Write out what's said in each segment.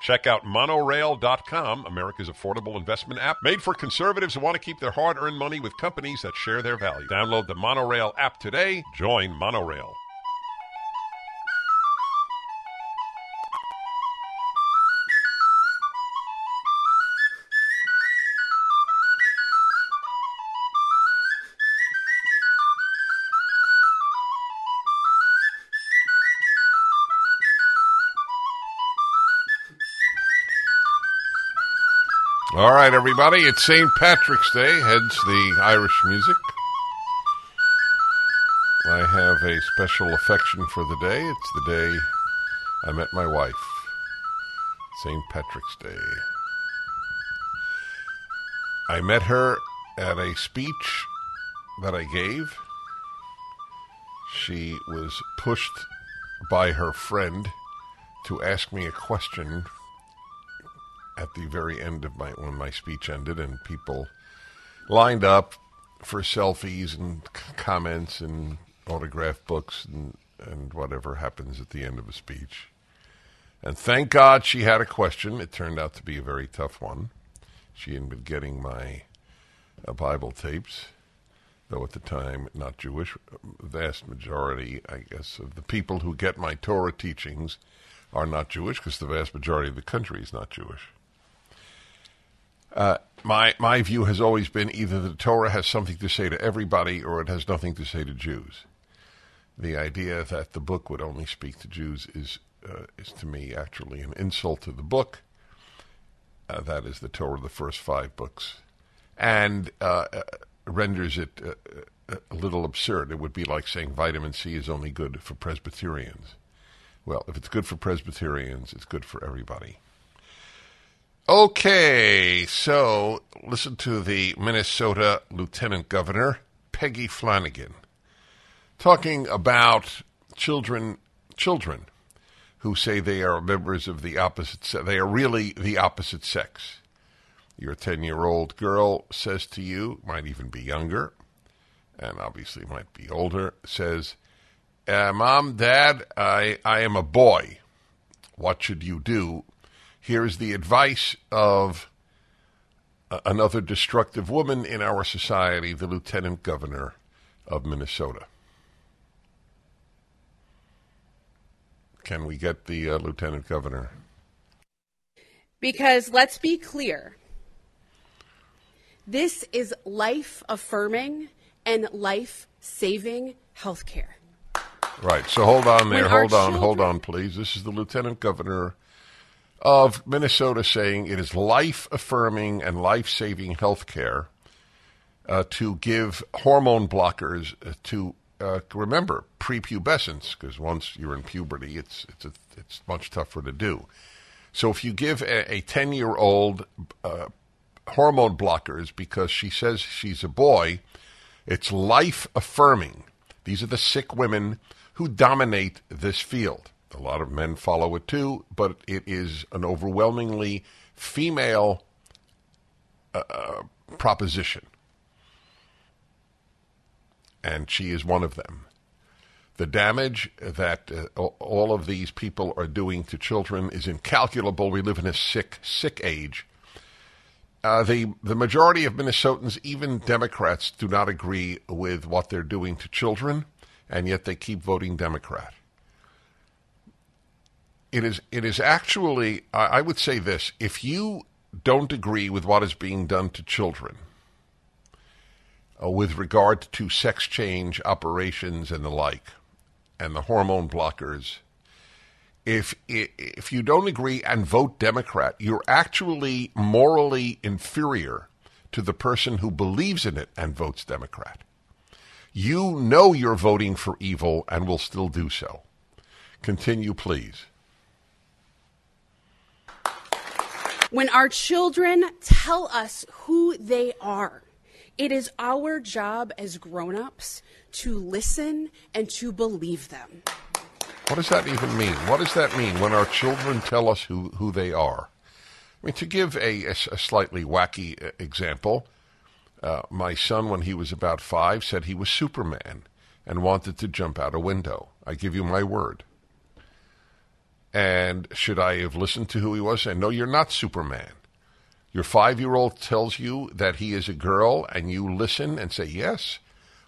Check out monorail.com, America's affordable investment app made for conservatives who want to keep their hard earned money with companies that share their value. Download the Monorail app today. Join Monorail. All right, everybody, it's St. Patrick's Day, hence the Irish music. I have a special affection for the day. It's the day I met my wife, St. Patrick's Day. I met her at a speech that I gave. She was pushed by her friend to ask me a question at the very end of my when my speech ended, and people lined up for selfies and comments and autograph books and and whatever happens at the end of a speech. And thank God she had a question. It turned out to be a very tough one. She had been getting my uh, Bible tapes, though at the time not Jewish. Vast majority, I guess, of the people who get my Torah teachings are not Jewish because the vast majority of the country is not Jewish. Uh, my my view has always been either the Torah has something to say to everybody or it has nothing to say to Jews. The idea that the book would only speak to Jews is uh, is to me actually an insult to the book. Uh, that is the Torah, the first five books, and uh, uh, renders it uh, a little absurd. It would be like saying vitamin C is only good for Presbyterians. Well, if it's good for Presbyterians, it's good for everybody. Okay, so listen to the Minnesota Lieutenant Governor, Peggy Flanagan, talking about children children who say they are members of the opposite sex. They are really the opposite sex. Your 10 year old girl says to you, might even be younger, and obviously might be older, says, uh, Mom, Dad, I, I am a boy. What should you do? Here's the advice of uh, another destructive woman in our society, the Lieutenant Governor of Minnesota. Can we get the uh, Lieutenant Governor? Because let's be clear this is life affirming and life saving health care. Right. So hold on there. When Hold on. Hold on, please. This is the Lieutenant Governor of Minnesota saying it is life affirming and life saving health care uh, to give hormone blockers uh, to. Uh, remember prepubescence because once you're in puberty, it's it's a, it's much tougher to do. So if you give a ten year old uh, hormone blockers because she says she's a boy, it's life affirming. These are the sick women who dominate this field. A lot of men follow it too, but it is an overwhelmingly female uh, proposition. And she is one of them. The damage that uh, all of these people are doing to children is incalculable. We live in a sick, sick age. Uh, the the majority of Minnesotans, even Democrats, do not agree with what they're doing to children, and yet they keep voting Democrat. It is it is actually I, would say this: if you don't agree with what is being done to children, uh, with regard to sex change operations and the like, and the hormone blockers, if if you don't agree and vote Democrat, you're actually morally inferior to the person who believes in it and votes Democrat. You know you're voting for evil and will still do so. Continue, please. When our children tell us who they are, it is our job as grown ups to listen and to believe them. What does that even mean? What does that mean when our children tell us who, who they are? I mean, to give a, a, a slightly wacky uh, example, uh, my son, when he was about five, said he was Superman and wanted to jump out a window. I give you my word. And should I have listened to who he was? And no, you're not Superman. Your five year old tells you that he is a girl, and you listen and say, Yes,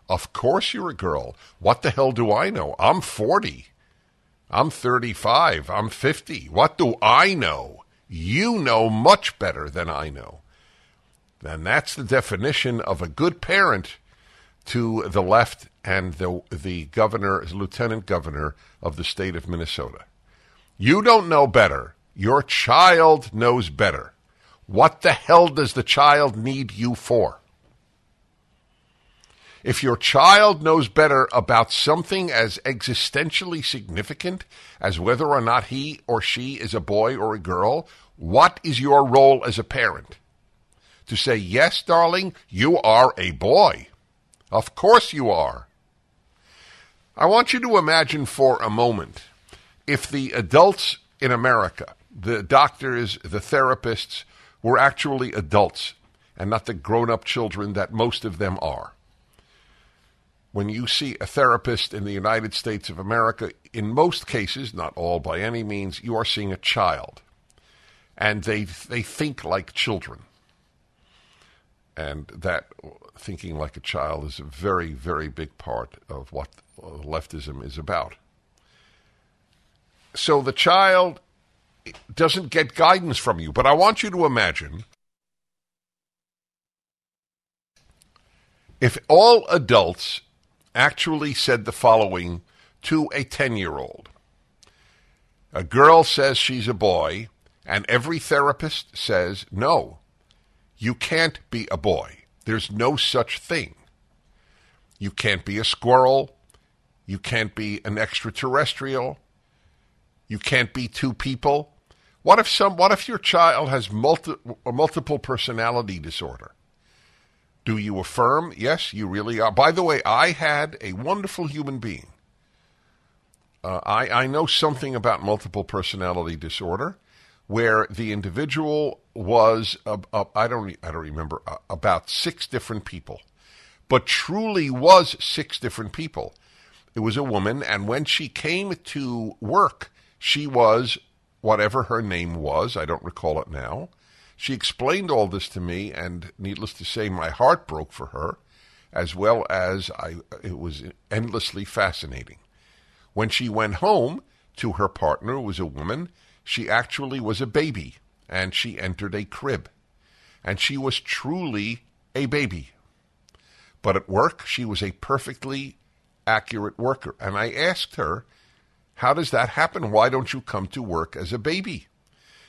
of course you're a girl. What the hell do I know? I'm 40. I'm 35. I'm 50. What do I know? You know much better than I know. And that's the definition of a good parent to the left and the, the governor, lieutenant governor of the state of Minnesota. You don't know better. Your child knows better. What the hell does the child need you for? If your child knows better about something as existentially significant as whether or not he or she is a boy or a girl, what is your role as a parent? to say, Yes, darling, you are a boy. Of course you are. I want you to imagine for a moment if the adults in America, the doctors, the therapists, were actually adults and not the grown up children that most of them are. When you see a therapist in the United States of America, in most cases, not all by any means, you are seeing a child. And they, they think like children and that thinking like a child is a very, very big part of what leftism is about. So the child doesn't get guidance from you, but I want you to imagine if all adults actually said the following to a 10 year old a girl says she's a boy, and every therapist says no you can't be a boy. There's no such thing. You can't be a squirrel. You can't be an extraterrestrial. You can't be two people. What if some what if your child has multi, multiple personality disorder? Do you affirm? Yes, you really are. By the way, I had a wonderful human being. Uh, I, I know something about multiple personality disorder where the individual was uh, uh, I don't I don't remember uh, about six different people, but truly was six different people. It was a woman, and when she came to work, she was whatever her name was. I don't recall it now. She explained all this to me, and needless to say, my heart broke for her, as well as I. It was endlessly fascinating. When she went home to her partner, who was a woman, she actually was a baby and she entered a crib. And she was truly a baby. But at work, she was a perfectly accurate worker. And I asked her, How does that happen? Why don't you come to work as a baby?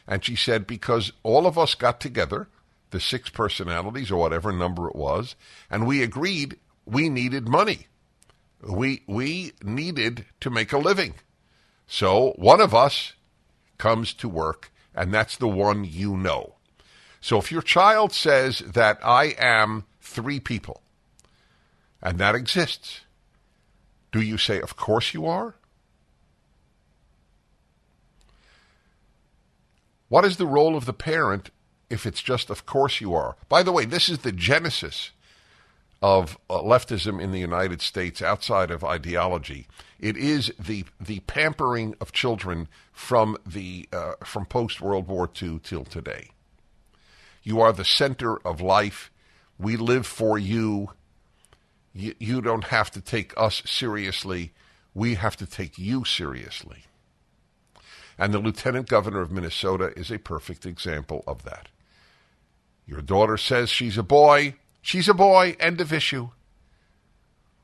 And she said, Because all of us got together, the six personalities or whatever number it was, and we agreed we needed money. We, we needed to make a living. So one of us comes to work, and that's the one you know. So if your child says that I am three people, and that exists, do you say, Of course you are? What is the role of the parent if it's just, Of course you are? By the way, this is the genesis of uh, leftism in the United States outside of ideology. It is the the pampering of children from the uh, from post World War II till today. You are the center of life. We live for you. you. You don't have to take us seriously. We have to take you seriously. And the lieutenant governor of Minnesota is a perfect example of that. Your daughter says she's a boy. She's a boy, end of issue.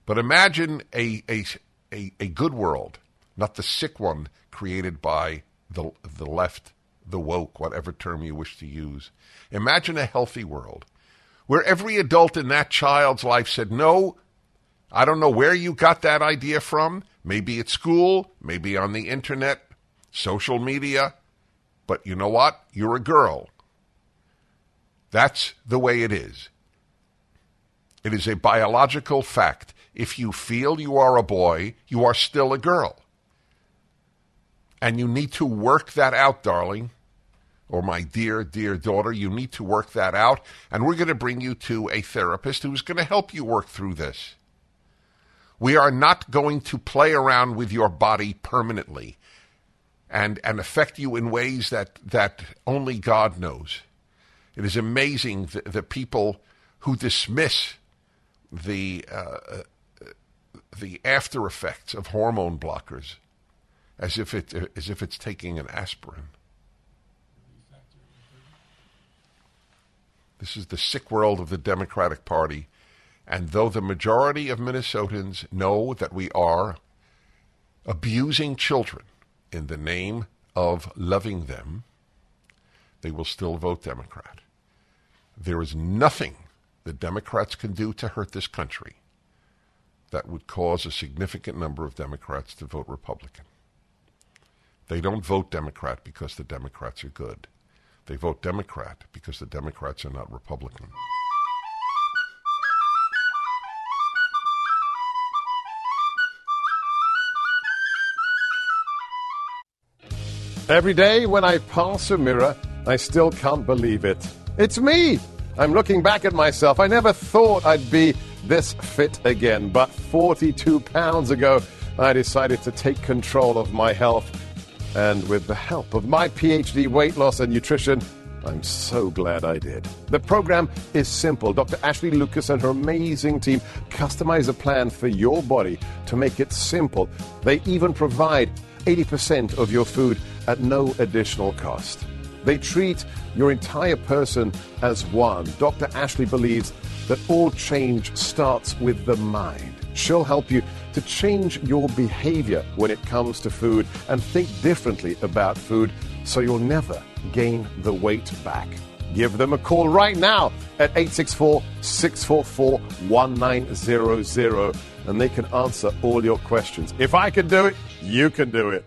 But imagine a, a, a, a good world, not the sick one created by the, the left, the woke, whatever term you wish to use. Imagine a healthy world where every adult in that child's life said, No, I don't know where you got that idea from. Maybe at school, maybe on the internet, social media. But you know what? You're a girl. That's the way it is. It is a biological fact. If you feel you are a boy, you are still a girl. And you need to work that out, darling, or my dear, dear daughter. You need to work that out. And we're going to bring you to a therapist who's going to help you work through this. We are not going to play around with your body permanently and, and affect you in ways that, that only God knows. It is amazing the, the people who dismiss the, uh, the after effects of hormone blockers as if, it, as if it's taking an aspirin. This is the sick world of the Democratic Party. And though the majority of Minnesotans know that we are abusing children in the name of loving them, they will still vote Democrat. There is nothing the Democrats can do to hurt this country that would cause a significant number of Democrats to vote Republican. They don't vote Democrat because the Democrats are good. They vote Democrat because the Democrats are not Republican. Every day when I pass a mirror, I still can't believe it. It's me! I'm looking back at myself. I never thought I'd be this fit again, but 42 pounds ago, I decided to take control of my health. And with the help of my PhD weight loss and nutrition, I'm so glad I did. The program is simple. Dr. Ashley Lucas and her amazing team customize a plan for your body to make it simple. They even provide 80% of your food at no additional cost. They treat your entire person as one. Dr. Ashley believes that all change starts with the mind. She'll help you to change your behavior when it comes to food and think differently about food so you'll never gain the weight back. Give them a call right now at 864 644 1900 and they can answer all your questions. If I can do it, you can do it.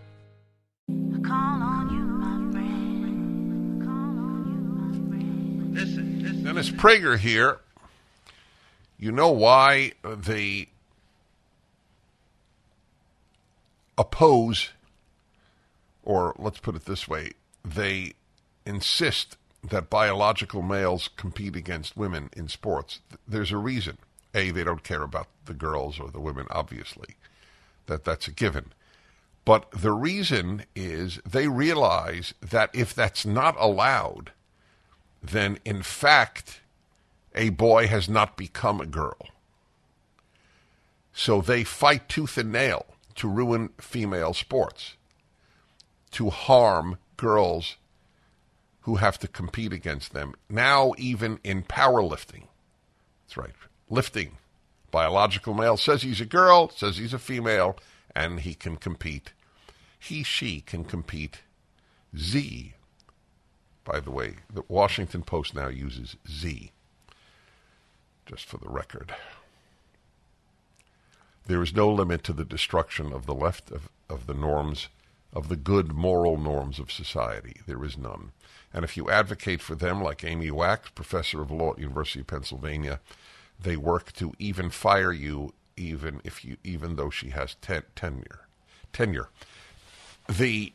Dennis Prager here. You know why they oppose, or let's put it this way, they insist that biological males compete against women in sports. There's a reason. A, they don't care about the girls or the women, obviously. That that's a given. But the reason is they realize that if that's not allowed, then in fact a boy has not become a girl. So they fight tooth and nail to ruin female sports, to harm girls who have to compete against them. Now, even in powerlifting. That's right. Lifting. Biological male says he's a girl, says he's a female, and he can compete. He, she can compete. Z. By the way, the Washington Post now uses Z. Just for the record. There is no limit to the destruction of the left of, of the norms, of the good moral norms of society. There is none. And if you advocate for them, like Amy Wax, professor of law at University of Pennsylvania, they work to even fire you, even if you, even though she has ten, tenure. Tenure. The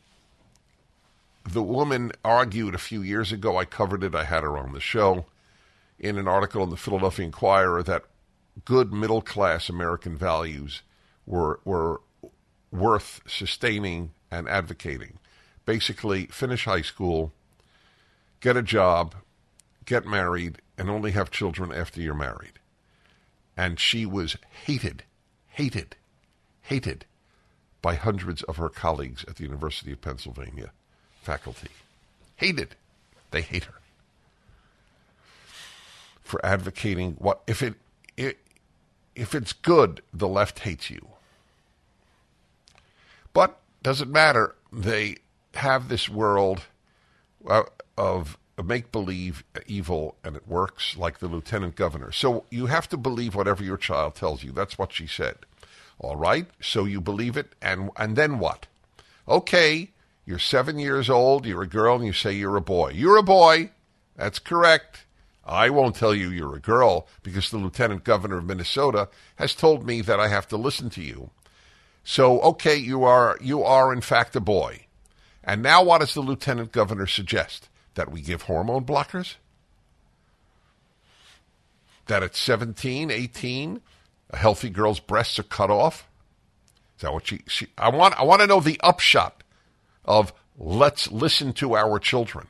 the woman argued a few years ago. I covered it. I had her on the show in an article in the Philadelphia Inquirer that good middle class American values were were worth sustaining and advocating. Basically, finish high school, get a job, get married, and only have children after you're married. And she was hated, hated, hated by hundreds of her colleagues at the University of Pennsylvania faculty. Hated. They hate her for advocating what if it, it if it's good, the left hates you. But doesn't matter. They have this world uh, of make believe evil and it works like the lieutenant governor. So you have to believe whatever your child tells you. That's what she said. All right? So you believe it and and then what? Okay, you're 7 years old, you're a girl and you say you're a boy. You're a boy. That's correct. I won't tell you you're a girl because the lieutenant governor of Minnesota has told me that I have to listen to you. So, okay, you are you are in fact a boy. And now what does the lieutenant governor suggest? That we give hormone blockers? That at 17, 18, a healthy girl's breasts are cut off? Is that what she, she I want I want to know the upshot of let's listen to our children.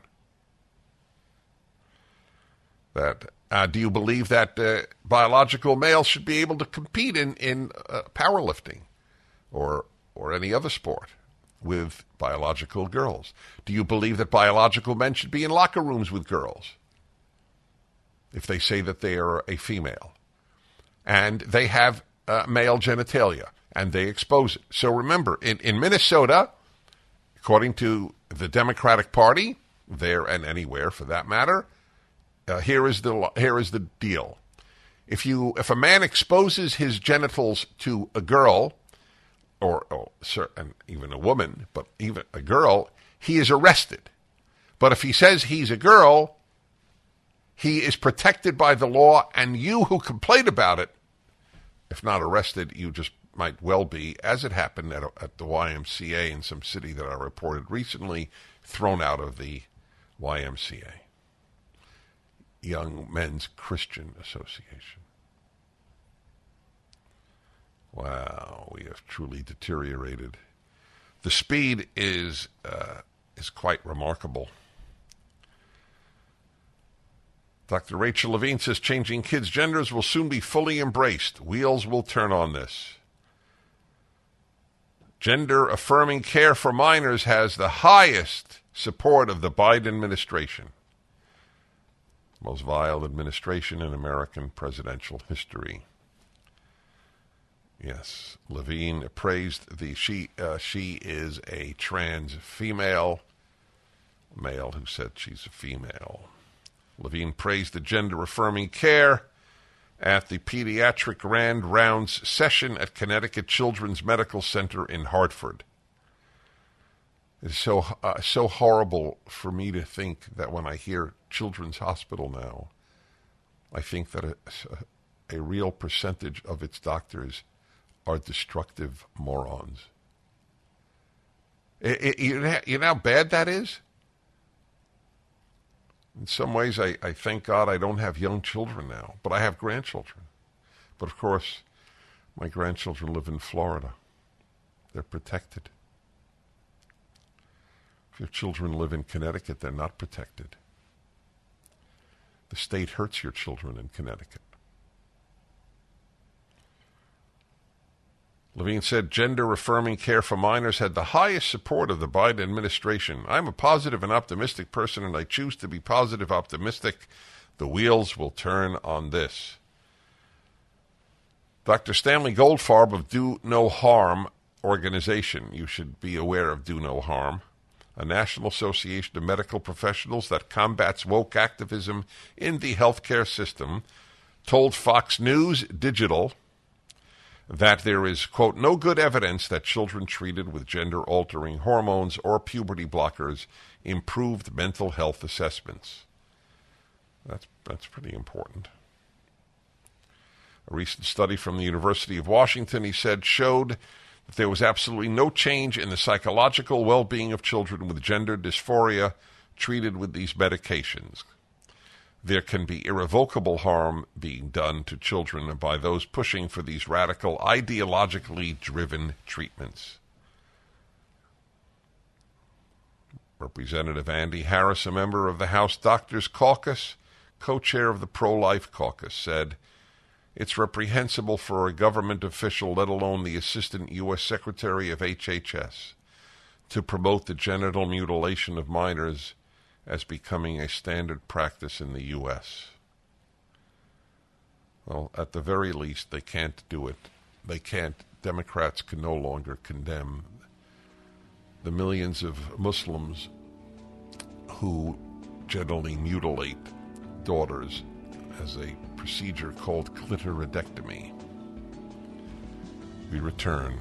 That uh, do you believe that uh, biological males should be able to compete in in uh, powerlifting or or any other sport with biological girls? Do you believe that biological men should be in locker rooms with girls if they say that they are a female and they have uh, male genitalia and they expose it? So remember, in, in Minnesota, according to the Democratic Party, there and anywhere for that matter, uh, here is the here is the deal. If you if a man exposes his genitals to a girl, or, or and even a woman, but even a girl, he is arrested. But if he says he's a girl, he is protected by the law, and you who complain about it, if not arrested, you just might well be, as it happened at, a, at the YMCA in some city that I reported recently, thrown out of the YMCA. Young Men's Christian Association. Wow, we have truly deteriorated. The speed is uh, is quite remarkable. Dr. Rachel Levine says changing kids' genders will soon be fully embraced. Wheels will turn on this. Gender affirming care for minors has the highest support of the Biden administration most vile administration in American presidential history. Yes, Levine praised the she. Uh, she is a trans female male who said she's a female. Levine praised the gender affirming care at the pediatric grand rounds session at Connecticut Children's Medical Center in Hartford. It's so uh, so horrible for me to think that when I hear Children's Hospital now, I think that a, a real percentage of its doctors are destructive morons. It, it, you, know, you know how bad that is? In some ways, I, I thank God I don't have young children now, but I have grandchildren. But of course, my grandchildren live in Florida. They're protected. If your children live in Connecticut, they're not protected. The state hurts your children in Connecticut. Levine said gender affirming care for minors had the highest support of the Biden administration. I'm a positive and optimistic person, and I choose to be positive optimistic. The wheels will turn on this. Dr. Stanley Goldfarb of Do No Harm organization. You should be aware of Do No Harm a National Association of Medical Professionals that combats woke activism in the healthcare system, told Fox News Digital that there is, quote, no good evidence that children treated with gender altering hormones or puberty blockers improved mental health assessments. That's, that's pretty important. A recent study from the University of Washington, he said, showed that there was absolutely no change in the psychological well being of children with gender dysphoria treated with these medications. There can be irrevocable harm being done to children by those pushing for these radical, ideologically driven treatments. Representative Andy Harris, a member of the House Doctors Caucus, co chair of the Pro Life Caucus, said it's reprehensible for a government official, let alone the Assistant U.S. Secretary of HHS, to promote the genital mutilation of minors as becoming a standard practice in the U.S. Well, at the very least, they can't do it. They can't, Democrats can no longer condemn the millions of Muslims who generally mutilate daughters as a procedure called clitoridectomy. We return.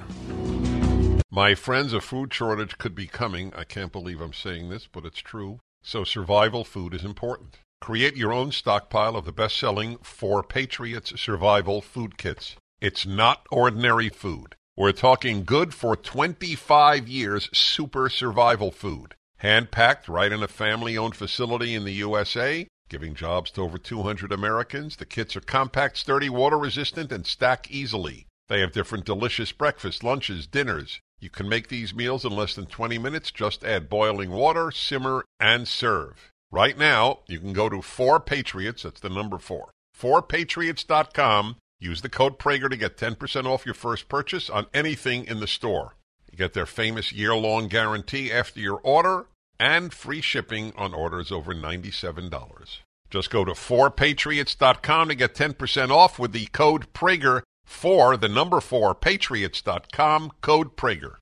My friends, a food shortage could be coming. I can't believe I'm saying this, but it's true. So survival food is important. Create your own stockpile of the best-selling For Patriots Survival Food Kits. It's not ordinary food. We're talking good for 25 years super survival food. Hand-packed right in a family-owned facility in the USA, giving jobs to over 200 Americans. The kits are compact, sturdy, water-resistant, and stack easily. They have different delicious breakfasts, lunches, dinners. You can make these meals in less than 20 minutes. Just add boiling water, simmer, and serve. Right now, you can go to 4Patriots, that's the number 4, 4patriots.com. Use the code Prager to get 10% off your first purchase on anything in the store. You get their famous year-long guarantee after your order and free shipping on orders over $97. Just go to 4patriots.com to get 10% off with the code Prager for the number 4 patriots.com code Prager.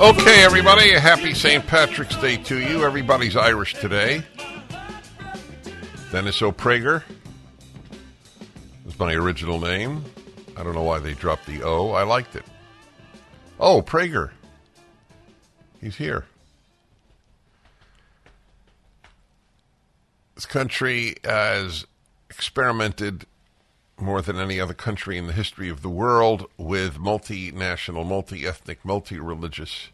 Okay, everybody, a happy St. Patrick's Day to you. Everybody's Irish today. Dennis O'Prager is my original name. I don't know why they dropped the O. I liked it. Oh, Prager. He's here. This country has experimented more than any other country in the history of the world with multinational, multi ethnic, multi religious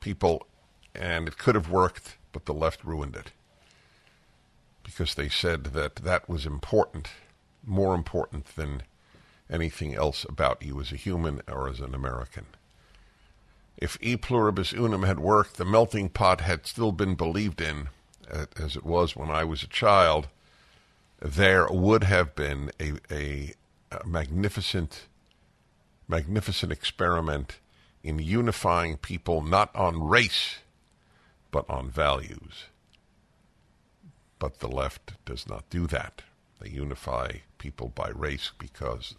people, and it could have worked, but the left ruined it because they said that that was important, more important than anything else about you as a human or as an American. If e pluribus unum had worked, the melting pot had still been believed in, as it was when I was a child there would have been a, a, a magnificent, magnificent experiment in unifying people not on race, but on values. But the left does not do that. They unify people by race because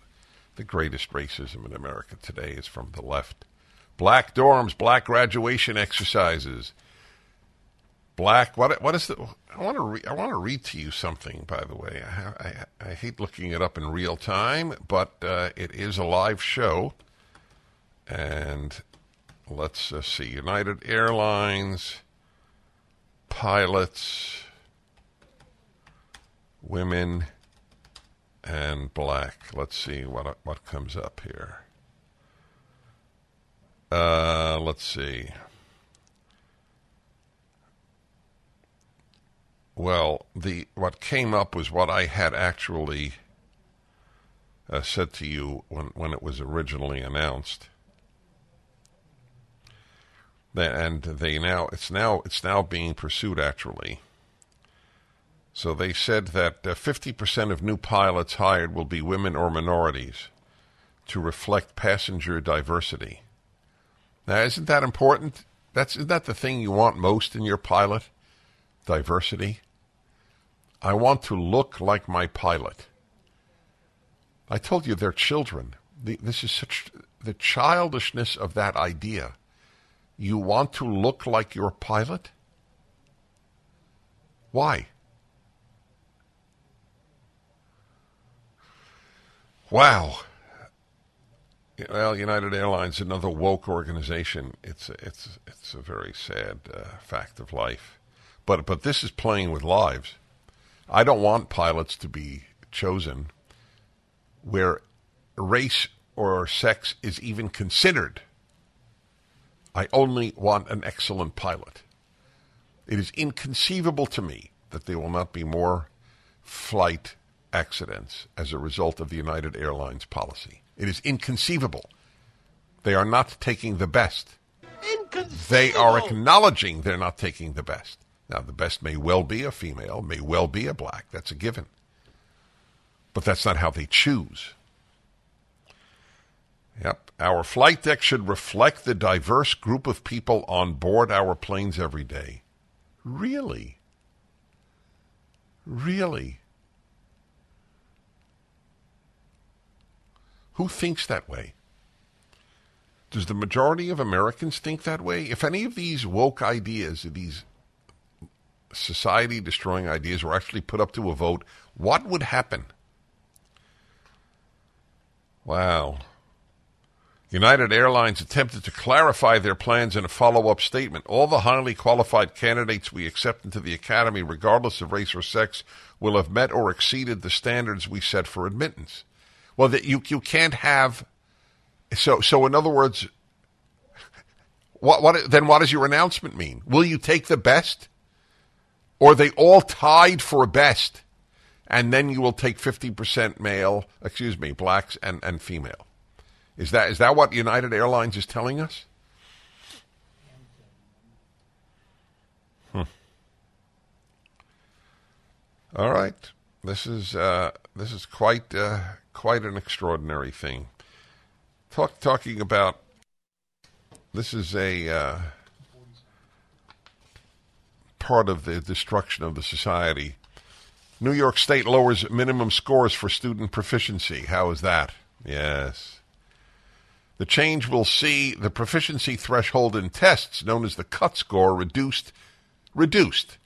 the greatest racism in America today is from the left. Black dorms, black graduation exercises, black. What what is the? I want to re, I want to read to you something. By the way, I, I, I hate looking it up in real time, but uh, it is a live show, and let's uh, see. United Airlines pilots, women, and black. Let's see what what comes up here. Uh, let's see. Well, the what came up was what I had actually uh, said to you when when it was originally announced. And they now it's now it's now being pursued actually. So they said that uh, 50% of new pilots hired will be women or minorities to reflect passenger diversity. Now, isn't that important? That's isn't that the thing you want most in your pilot? Diversity. I want to look like my pilot. I told you they're children. This is such the childishness of that idea. You want to look like your pilot? Why? Wow. Well, United Airlines, another woke organization. It's it's it's a very sad uh, fact of life, but but this is playing with lives. I don't want pilots to be chosen where race or sex is even considered. I only want an excellent pilot. It is inconceivable to me that there will not be more flight accidents as a result of the United Airlines policy. It is inconceivable. They are not taking the best. They are acknowledging they're not taking the best. Now, the best may well be a female, may well be a black. That's a given. But that's not how they choose. Yep. Our flight deck should reflect the diverse group of people on board our planes every day. Really? Really? Who thinks that way? Does the majority of Americans think that way? If any of these woke ideas, these society destroying ideas were actually put up to a vote, what would happen? Wow. United Airlines attempted to clarify their plans in a follow up statement. All the highly qualified candidates we accept into the Academy, regardless of race or sex, will have met or exceeded the standards we set for admittance. Well, that you, you can't have. So, so in other words, what, what, then what does your announcement mean? Will you take the best? Or they all tied for best? And then you will take 50% male, excuse me, blacks and, and female. Is that is that what United Airlines is telling us? Hmm. All right, this is uh, this is quite uh, quite an extraordinary thing. Talk, talking about this is a uh, part of the destruction of the society. New York State lowers minimum scores for student proficiency. How is that? Yes. The change will see the proficiency threshold in tests, known as the cut score, reduced, reduced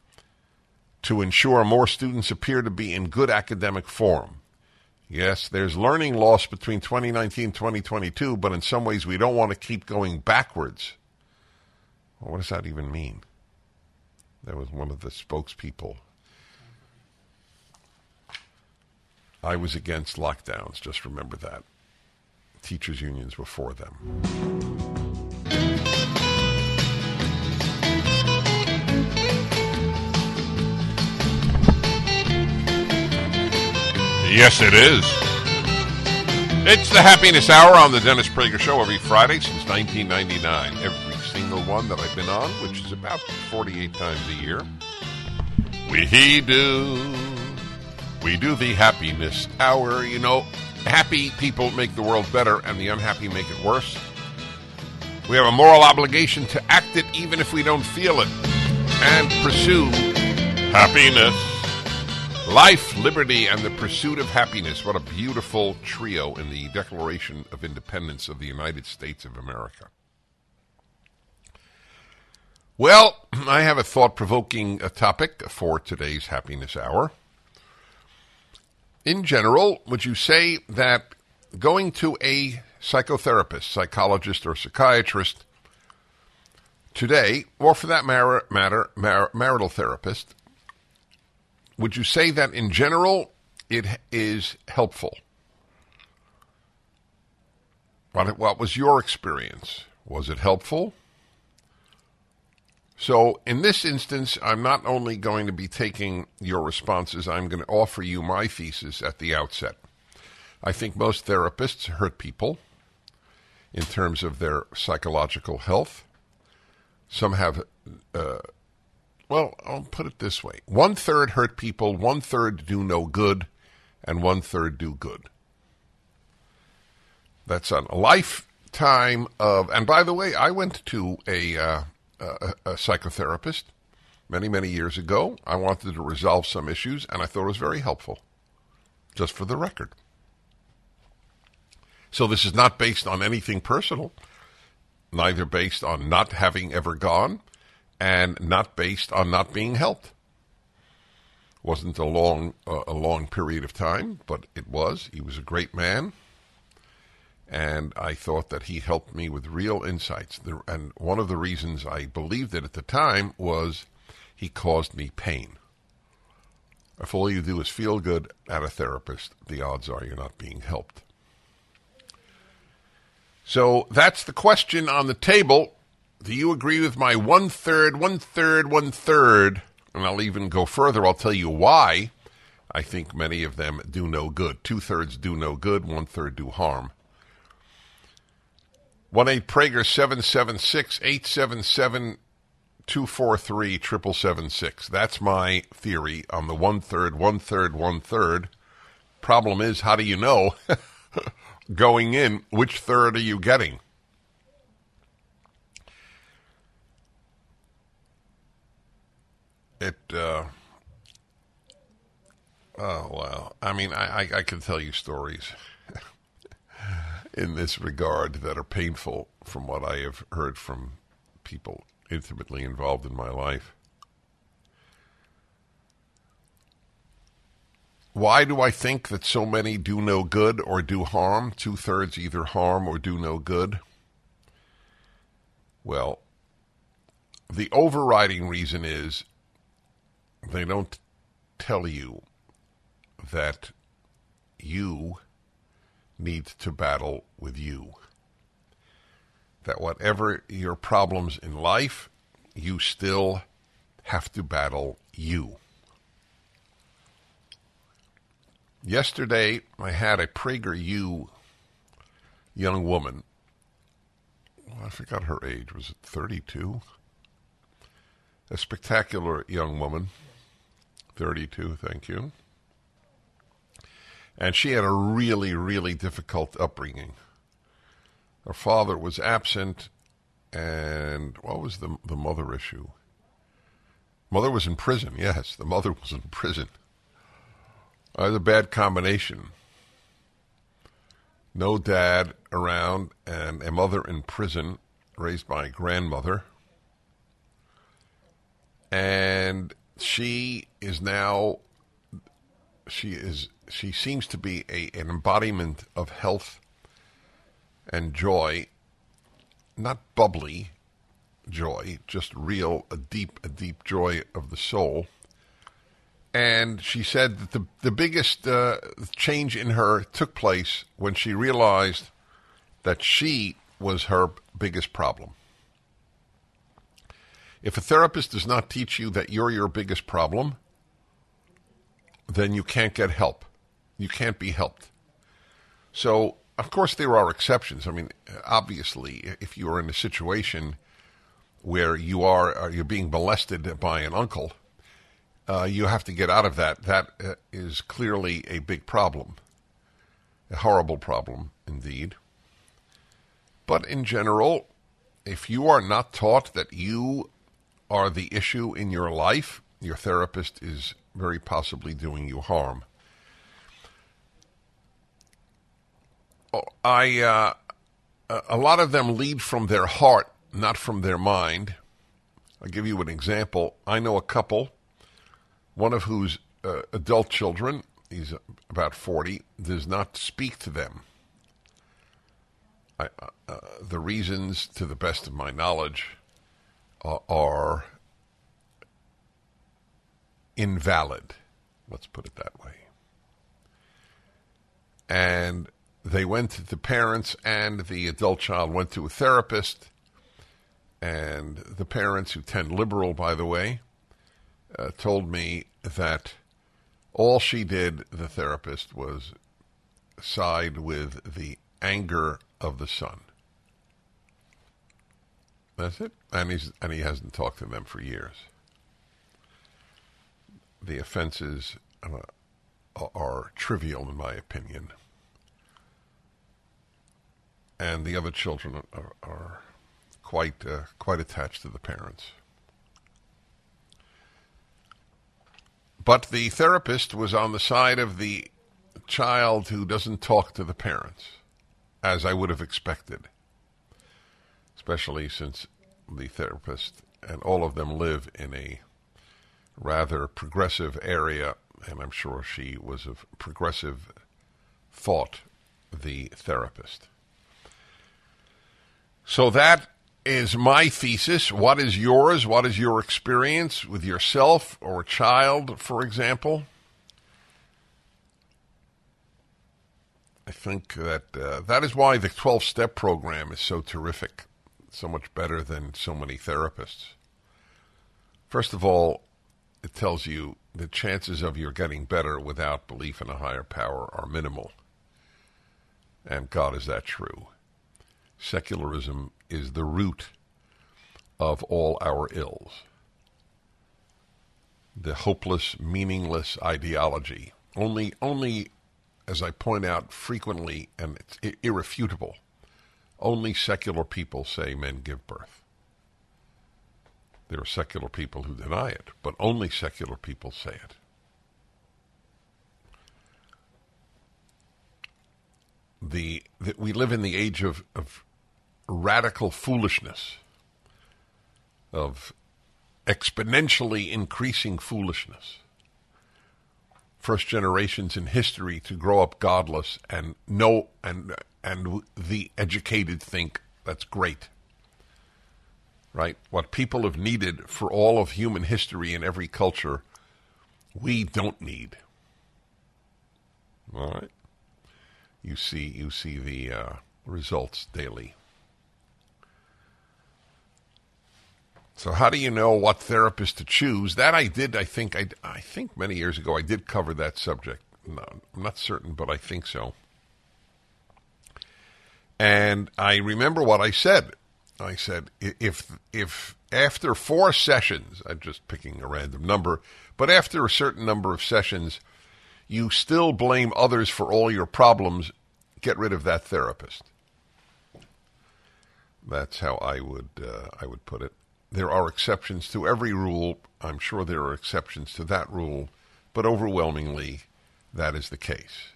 to ensure more students appear to be in good academic form. Yes, there's learning loss between 2019 and 2022, but in some ways we don't want to keep going backwards. Well, what does that even mean? That was one of the spokespeople. I was against lockdowns, just remember that teachers' unions were for them. Yes, it is. It's the Happiness Hour on the Dennis Prager Show every Friday since 1999. Every single one that I've been on, which is about 48 times a year. We do. We do the Happiness Hour. You know, happy people make the world better and the unhappy make it worse. We have a moral obligation to act it even if we don't feel it and pursue happiness. Life, liberty, and the pursuit of happiness. What a beautiful trio in the Declaration of Independence of the United States of America. Well, I have a thought provoking uh, topic for today's Happiness Hour in general, would you say that going to a psychotherapist, psychologist, or psychiatrist today, or for that matter, matter mar- marital therapist, would you say that in general it is helpful? What, what was your experience? Was it helpful? So, in this instance, I'm not only going to be taking your responses, I'm going to offer you my thesis at the outset. I think most therapists hurt people in terms of their psychological health. Some have, uh, well, I'll put it this way one third hurt people, one third do no good, and one third do good. That's a lifetime of, and by the way, I went to a. Uh, a, a psychotherapist many, many years ago. I wanted to resolve some issues, and I thought it was very helpful, just for the record. So this is not based on anything personal, neither based on not having ever gone, and not based on not being helped. wasn't a long uh, a long period of time, but it was. He was a great man and I thought that he helped me with real insights. And one of the reasons I believed it at the time was he caused me pain. If all you do is feel good at a therapist, the odds are you're not being helped. So that's the question on the table. Do you agree with my one third, one third, one third? And I'll even go further. I'll tell you why I think many of them do no good. Two thirds do no good, one third do harm. 1 8 Prager 776 877 243 7776. That's my theory on the one third, one third, one third. Problem is, how do you know going in which third are you getting? It, uh, oh, well, I mean, I, I, I can tell you stories in this regard that are painful from what I have heard from people intimately involved in my life. Why do I think that so many do no good or do harm? Two thirds either harm or do no good. Well, the overriding reason is they don't tell you that you need to battle with you. That whatever your problems in life, you still have to battle you. Yesterday, I had a PragerU young woman. I forgot her age. Was it 32? A spectacular young woman. 32, thank you. And she had a really, really difficult upbringing. Her father was absent, and what was the, the mother issue? Mother was in prison, yes, the mother was in prison. That was a bad combination. No dad around, and a mother in prison, raised by grandmother. And she is now she is she seems to be a, an embodiment of health and joy, not bubbly joy, just real, a deep, a deep joy of the soul. And she said that the the biggest uh, change in her took place when she realized that she was her biggest problem. If a therapist does not teach you that you're your biggest problem, then you can't get help. You can't be helped. So, of course, there are exceptions. I mean, obviously, if you are in a situation where you are uh, you're being molested by an uncle, uh, you have to get out of that. That uh, is clearly a big problem, a horrible problem indeed. But in general, if you are not taught that you are the issue in your life, your therapist is very possibly doing you harm. I uh, a lot of them lead from their heart, not from their mind. I'll give you an example. I know a couple, one of whose uh, adult children, he's about 40, does not speak to them. I, uh, uh the reasons, to the best of my knowledge, uh, are invalid. Let's put it that way. And they went to the parents and the adult child went to a therapist. And the parents, who tend liberal, by the way, uh, told me that all she did, the therapist, was side with the anger of the son. That's it. And he's and he hasn't talked to them for years. The offenses uh, are trivial, in my opinion, and the other children are, are quite uh, quite attached to the parents. But the therapist was on the side of the child who doesn't talk to the parents, as I would have expected especially since the therapist and all of them live in a rather progressive area, and I'm sure she was of progressive thought, the therapist. So that is my thesis. What is yours? What is your experience with yourself or a child, for example? I think that uh, that is why the 12 step program is so terrific so much better than so many therapists. First of all, it tells you the chances of your getting better without belief in a higher power are minimal. And God, is that true? Secularism is the root of all our ills. The hopeless, meaningless ideology. Only, only, as I point out frequently, and it's irrefutable, only secular people say men give birth. There are secular people who deny it, but only secular people say it. The, the we live in the age of, of radical foolishness, of exponentially increasing foolishness. first generations in history to grow up godless and know and and the educated think that's great. Right? What people have needed for all of human history in every culture, we don't need. All right. You see, you see the uh, results daily. So how do you know what therapist to choose? That I did. I think I, I think many years ago I did cover that subject. No, I'm not certain, but I think so. And I remember what I said. I said if if after four sessions, I'm just picking a random number, but after a certain number of sessions, you still blame others for all your problems, get rid of that therapist. That's how I would uh, I would put it. There are exceptions to every rule. I'm sure there are exceptions to that rule, but overwhelmingly, that is the case.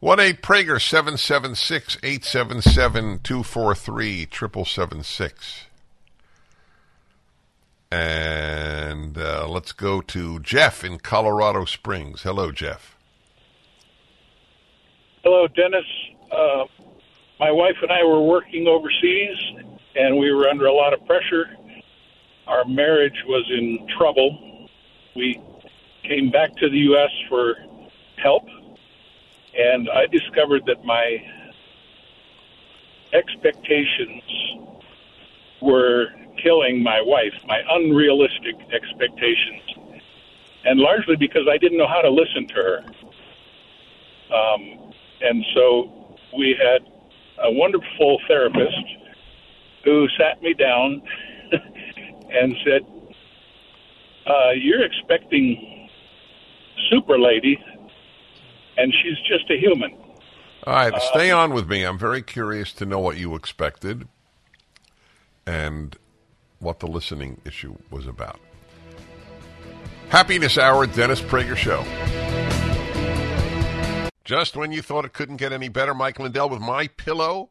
1 8 Prager 776 877 243 776. And uh, let's go to Jeff in Colorado Springs. Hello, Jeff. Hello, Dennis. Uh, my wife and I were working overseas, and we were under a lot of pressure. Our marriage was in trouble. We came back to the U.S. for help, and I discovered that my expectations were killing my wife, my unrealistic expectations, and largely because I didn't know how to listen to her. Um, and so we had a wonderful therapist who sat me down and said, uh, You're expecting Super Lady, and she's just a human. All right, uh, stay on with me. I'm very curious to know what you expected and what the listening issue was about. Happiness Hour, Dennis Prager Show. Just when you thought it couldn't get any better, Mike Lindell with My Pillow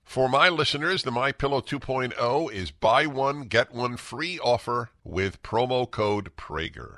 For my listeners, the My Pillow 2.0 is buy one get one free offer with promo code Prager.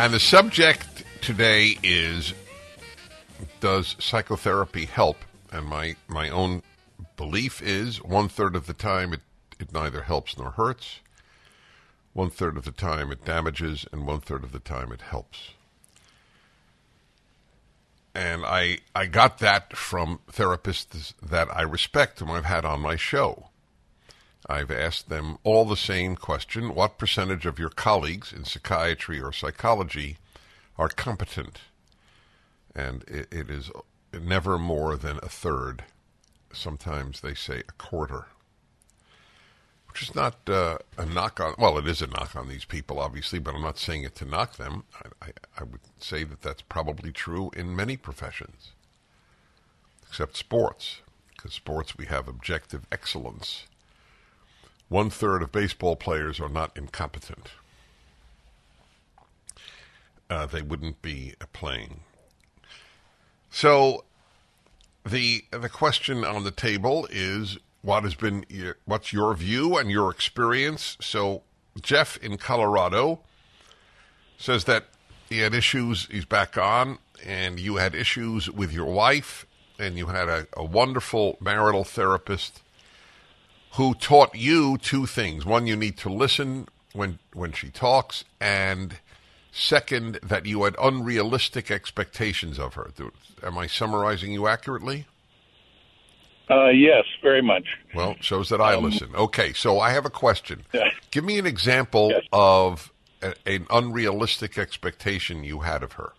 And the subject today is Does psychotherapy help? And my, my own belief is one third of the time it, it neither helps nor hurts, one third of the time it damages, and one third of the time it helps. And I, I got that from therapists that I respect and I've had on my show. I've asked them all the same question What percentage of your colleagues in psychiatry or psychology are competent? And it, it is never more than a third. Sometimes they say a quarter. Which is not uh, a knock on, well, it is a knock on these people, obviously, but I'm not saying it to knock them. I, I, I would say that that's probably true in many professions, except sports, because sports we have objective excellence one third of baseball players are not incompetent. Uh, they wouldn't be playing. So the the question on the table is what has been what's your view and your experience? So Jeff in Colorado says that he had issues. He's back on, and you had issues with your wife, and you had a, a wonderful marital therapist who taught you two things. One, you need to listen when when she talks, and second, that you had unrealistic expectations of her. Am I summarizing you accurately? Uh, yes, very much. Well, shows that I listen. Okay, so I have a question. Yeah. Give me an example Yes. of a, an unrealistic expectation you had of her.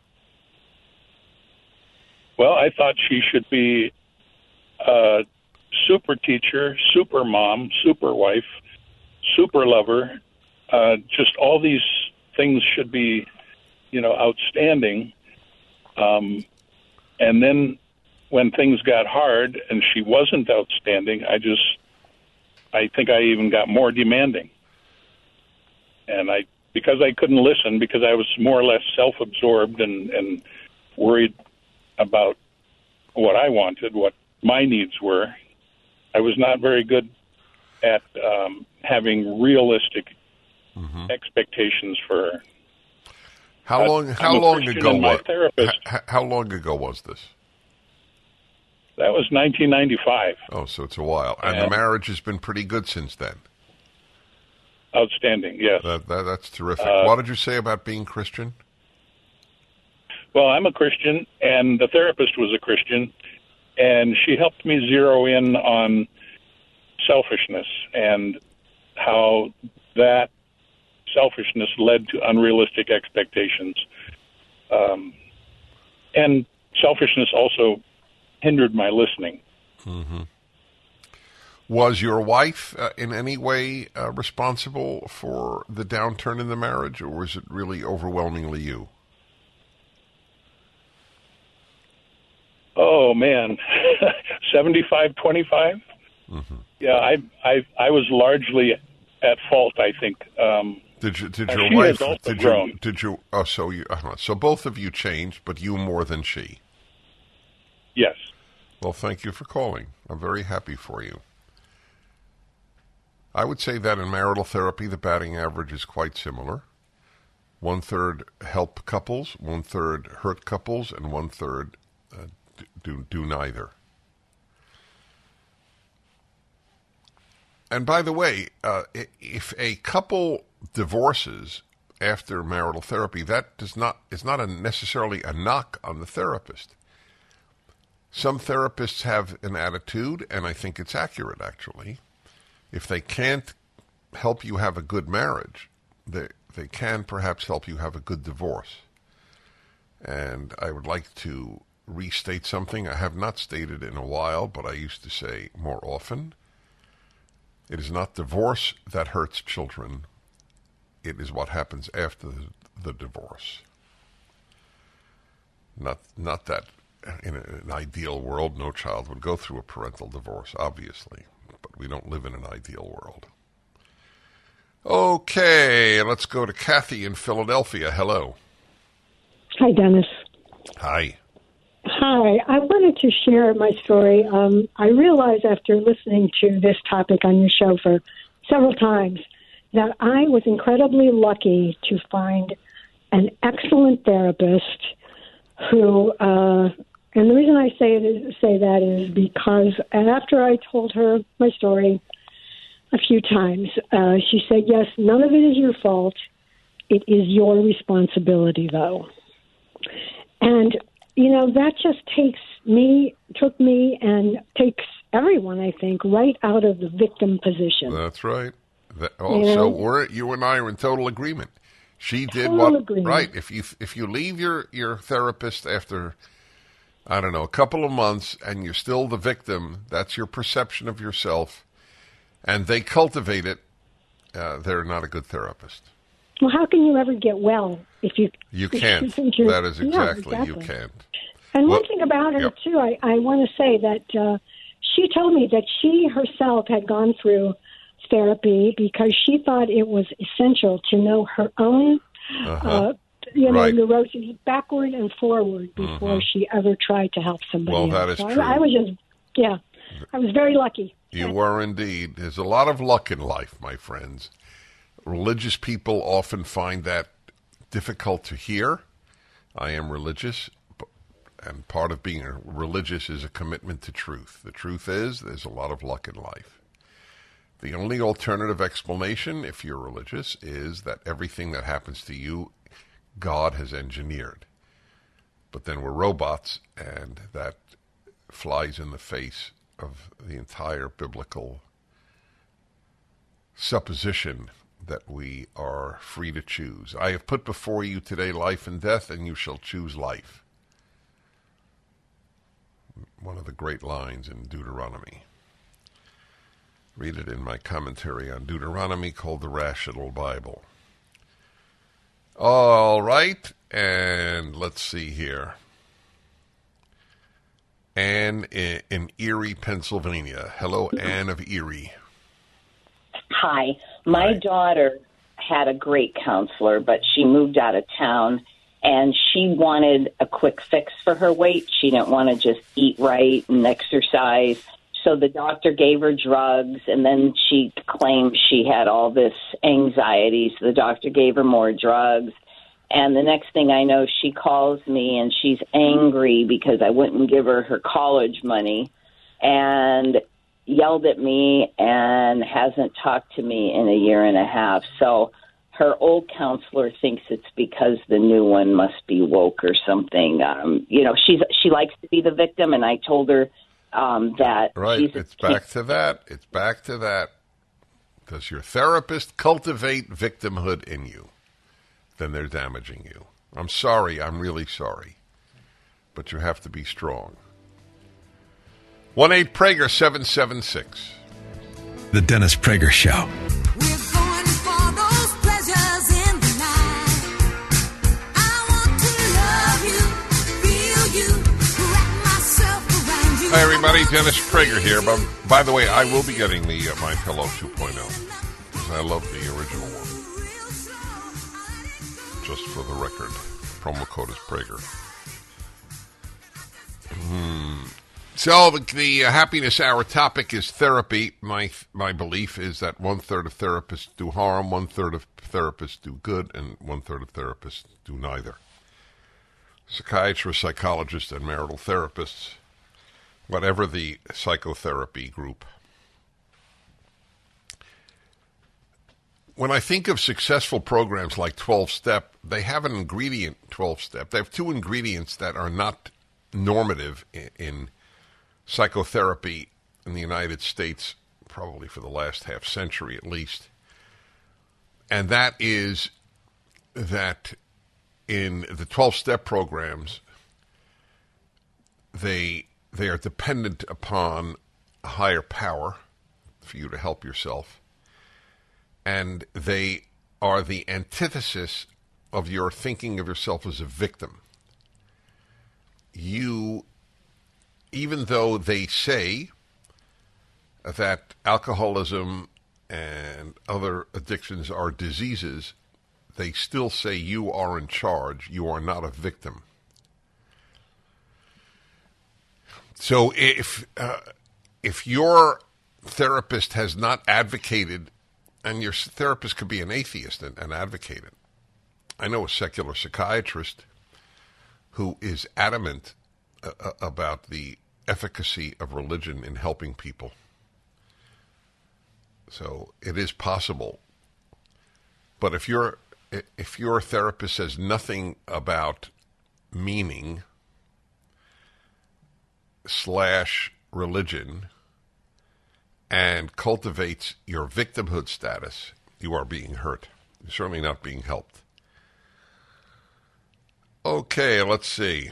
Well, I thought she should be a super teacher, super mom, super wife, super lover. Uh, just all these things should be, you know, outstanding. Um, and then when things got hard and she wasn't outstanding, I just, I think I even got more demanding. And I, because I couldn't listen, because I was more or less self-absorbed and, and worried about what I wanted, what my needs were. I was not very good at um, having realistic expectations for her. How long? How long ago my was? therapist- h- how long ago was this? That was 1995. Oh, so it's a while, and Yeah. the marriage has been pretty good since then. Outstanding, yes. That, that that's terrific. Uh, what did you say about being Christian? Well, I'm a Christian, and the therapist was a Christian, and she helped me zero in on selfishness and how that selfishness led to unrealistic expectations. Um, and selfishness also hindered my listening. Mm-hmm. Was your wife uh, in any way uh, responsible for the downturn in the marriage, or was it really overwhelmingly you? Oh man, seventy-five twenty-five. Yeah, I I I was largely at fault. I think. Um, Did you, did your wife? Did you? Did you? Oh, so you? Uh, so both of you changed, but you more than she. yes. Well, thank you for calling. I'm very happy for you. I would say that in marital therapy, the batting average is quite similar. One third help couples, one third hurt couples, and one third do do neither. And by the way, uh, if a couple divorces after marital therapy, that does not is not a necessarily a knock on the therapist. Some therapists have an attitude, and I think it's accurate actually. If they can't help you have a good marriage, they they can perhaps help you have a good divorce. And I would like to restate something I have not stated in a while, but I used to say more often. It is not divorce that hurts children. It is what happens after the, divorce. Not not that in an ideal world no child would go through a parental divorce, obviously, but we don't live in an ideal world. Okay, let's go to Kathy in Philadelphia. Hello. Hi, Dennis. Hi. Hi. I wanted to share my story. Um, I realized after listening to this topic on your show for several times that I was incredibly lucky to find an excellent therapist who, uh, and the reason I say say that is because after I told her my story a few times, uh, she said, "Yes, none of it is your fault. It is your responsibility, though." And you know that just takes me, took me, and takes everyone, I think, right out of the victim position. That's right. That, oh, so we're you and I are in total agreement. She did Total what agreement. right. If you if you leave your your therapist after I don't know a couple of months and you're still the victim, that's your perception of yourself, and they cultivate it. Uh, they're not a good therapist. Well, how can you ever get well if you You can't. you're- That is Yeah, exactly, you can't. And Well, one thing about her yep. too, I, I want to say that uh, she told me that she herself had gone through therapy because she thought it was essential to know her own, uh you know, Right. Mm-hmm. backward and forward before she ever tried to help somebody. Well, else. is So I- true. I, was just, yeah, I was very lucky. You were indeed. There's a lot of luck in life, my friends. Religious people often find that difficult to hear. I am religious, and part of being religious is a commitment to truth. The truth is, there's a lot of luck in life. The only alternative explanation, if you're religious, is that everything that happens to you, God has engineered. But then we're robots, and that flies in the face of the entire biblical supposition that we are free to choose. I have put before you today life and death, and you shall choose life. One of the great lines in Deuteronomy. Read it in my commentary on Deuteronomy called the Rational Bible. All right, and let's see here. Anne in Erie, Pennsylvania. Hello, Anne of Erie. Hi. My Hi. daughter had a great counselor, but she moved out of town and she wanted a quick fix for her weight. She didn't want to just eat right and exercise. So the doctor gave her drugs, and then she claimed she had all this anxiety. So the doctor gave her more drugs. And the next thing I know, she calls me and she's angry because I wouldn't give her her college money and yelled at me and hasn't talked to me in a year and a half. So her old counselor thinks it's because the new one must be woke or something. Um, you know, she's she likes to be the victim, and I told her um, that. Right. it's back to that. It's back to that. Does your therapist cultivate victimhood in you? then they're damaging you. I'm sorry, I'm really sorry. But you have to be strong. 1 8 Prager 776. The Dennis Prager Show. Hi, everybody. Dennis Prager here. But by the way, I will be getting the uh, My Pillow 2.0 because I love the original one just for the record. Promo code is Prager. Hmm. So the, uh, happiness hour topic is therapy. My my belief is that one third of therapists do harm, one third of therapists do good, and one third of therapists do neither. Psychiatrists, psychologists, and marital therapists, whatever the psychotherapy group, when I think of successful programs like 12 Step, they have an ingredient 12 Step. They have two ingredients that are not normative in, in psychotherapy in the United States, probably for the last half century at least. And that is that in the 12 step programs, they, they are dependent upon a higher power for you to help yourself and they are the antithesis of your thinking of yourself as a victim. You, even though they say that alcoholism and other addictions are diseases, they still say you are in charge. You are not a victim. So if uh, if your therapist has not advocated and your therapist could be an atheist and, and advocate it. I know a secular psychiatrist who is adamant uh, uh, about the efficacy of religion in helping people. So it is possible. But if your if your therapist says nothing about meaning slash religion and cultivates your victimhood status, you are being hurt. You're certainly not being helped. Okay, let's see.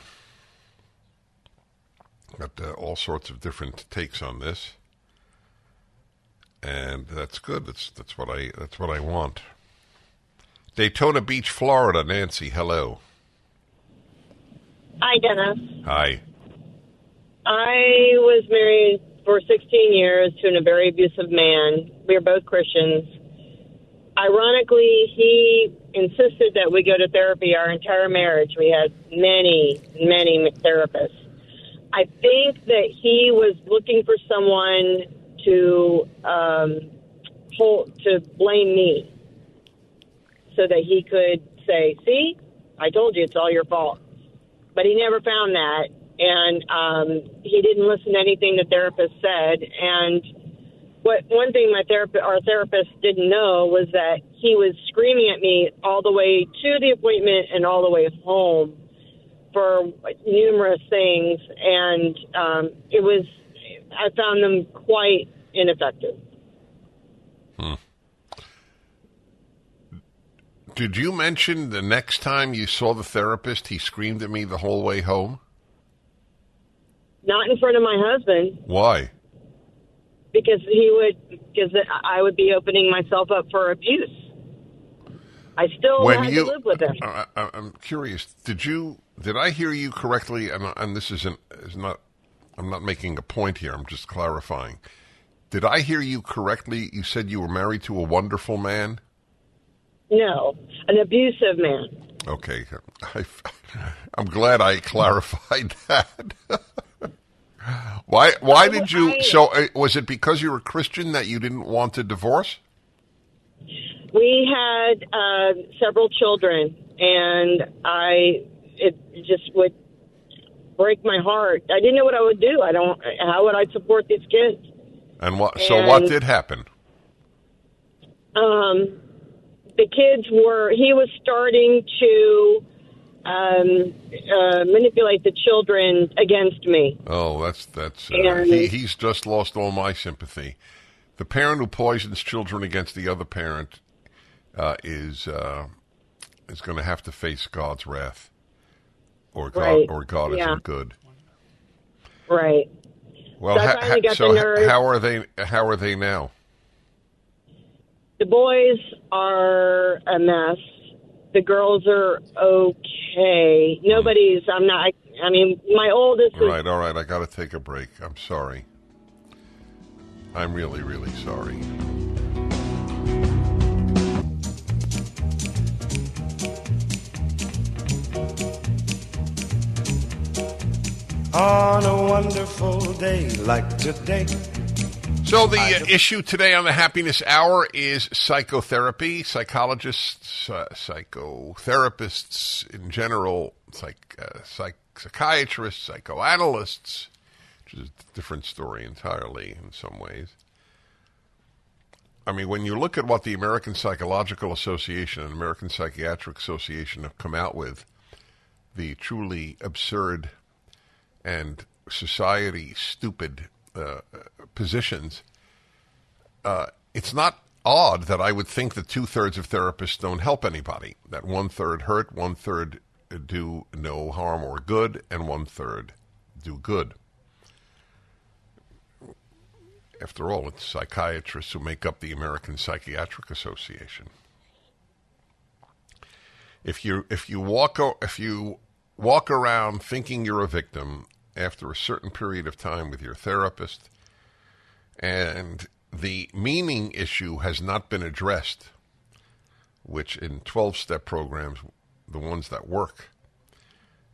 Got uh, all sorts of different takes on this, and that's good. That's that's what I that's what I want. Daytona Beach, Florida. Nancy, hello. Hi, Dennis. Hi. I was married for 16 years to a very abusive man. We are both Christians. Ironically, he insisted that we go to therapy our entire marriage. We had many, many therapists. I think that he was looking for someone to um, hold, to blame me, so that he could say, "See, I told you it's all your fault." But he never found that, and um, he didn't listen to anything the therapist said. And what one thing my therapist, our therapist, didn't know was that he was screaming at me all the way to the appointment and all the way home for numerous things, and um, it was I found them quite ineffective. Did you mention the next time you saw the therapist, he screamed at me the whole way home? Not in front of my husband Why? because he would because I would be opening myself up for abuse. I still when had you, to live with him. I, I'm curious. Did you? Did I hear you correctly? And, and this isn't is not. I'm not making a point here. I'm just clarifying. Did I hear you correctly? You said you were married to a wonderful man. No, an abusive man. Okay, I, am glad I clarified that. why? Why did you? So uh, was it because you were Christian that you didn't want to divorce? We had uh, several children, and I it just would break my heart. I didn't know what I would do. I don't. How would I support these kids? And what? So what did happen? um, the kids were he was starting to um, uh, manipulate the children against me. Oh, that's that's uh, And- he, he's just lost all my sympathy. The parent who poisons children against the other parent uh, is uh, is going to have to face God's wrath, or God Right. or God Yeah. isn't good. Right. Well, So ha- ha- so the h- nerve. how are they? How are they now? The boys are a mess. The girls are okay. Nobody's. I'm not. I, I mean, my oldest All right, all right. I got to take a break. I'm sorry. I'm really, really sorry. On a wonderful day like today. So the uh, issue today on the Happiness Hour is psychotherapy. Psychologists, uh, psychotherapists in general, psych, uh, psych, psychiatrists, psychoanalysts, which is a different story entirely in some ways. I mean, when you look at what the American Psychological Association and American Psychiatric Association have come out with, the truly absurd and society stupid uh, positions, uh, it's not odd that I would think that two thirds of therapists don't help anybody. That one third hurt, one third do no harm or good, and one third do good. After all, it's psychiatrists who make up the American Psychiatric Association. If you if you walk if you walk around thinking you're a victim after a certain period of time with your therapist, and the meaning issue has not been addressed, which in 12 step programs, the ones that work,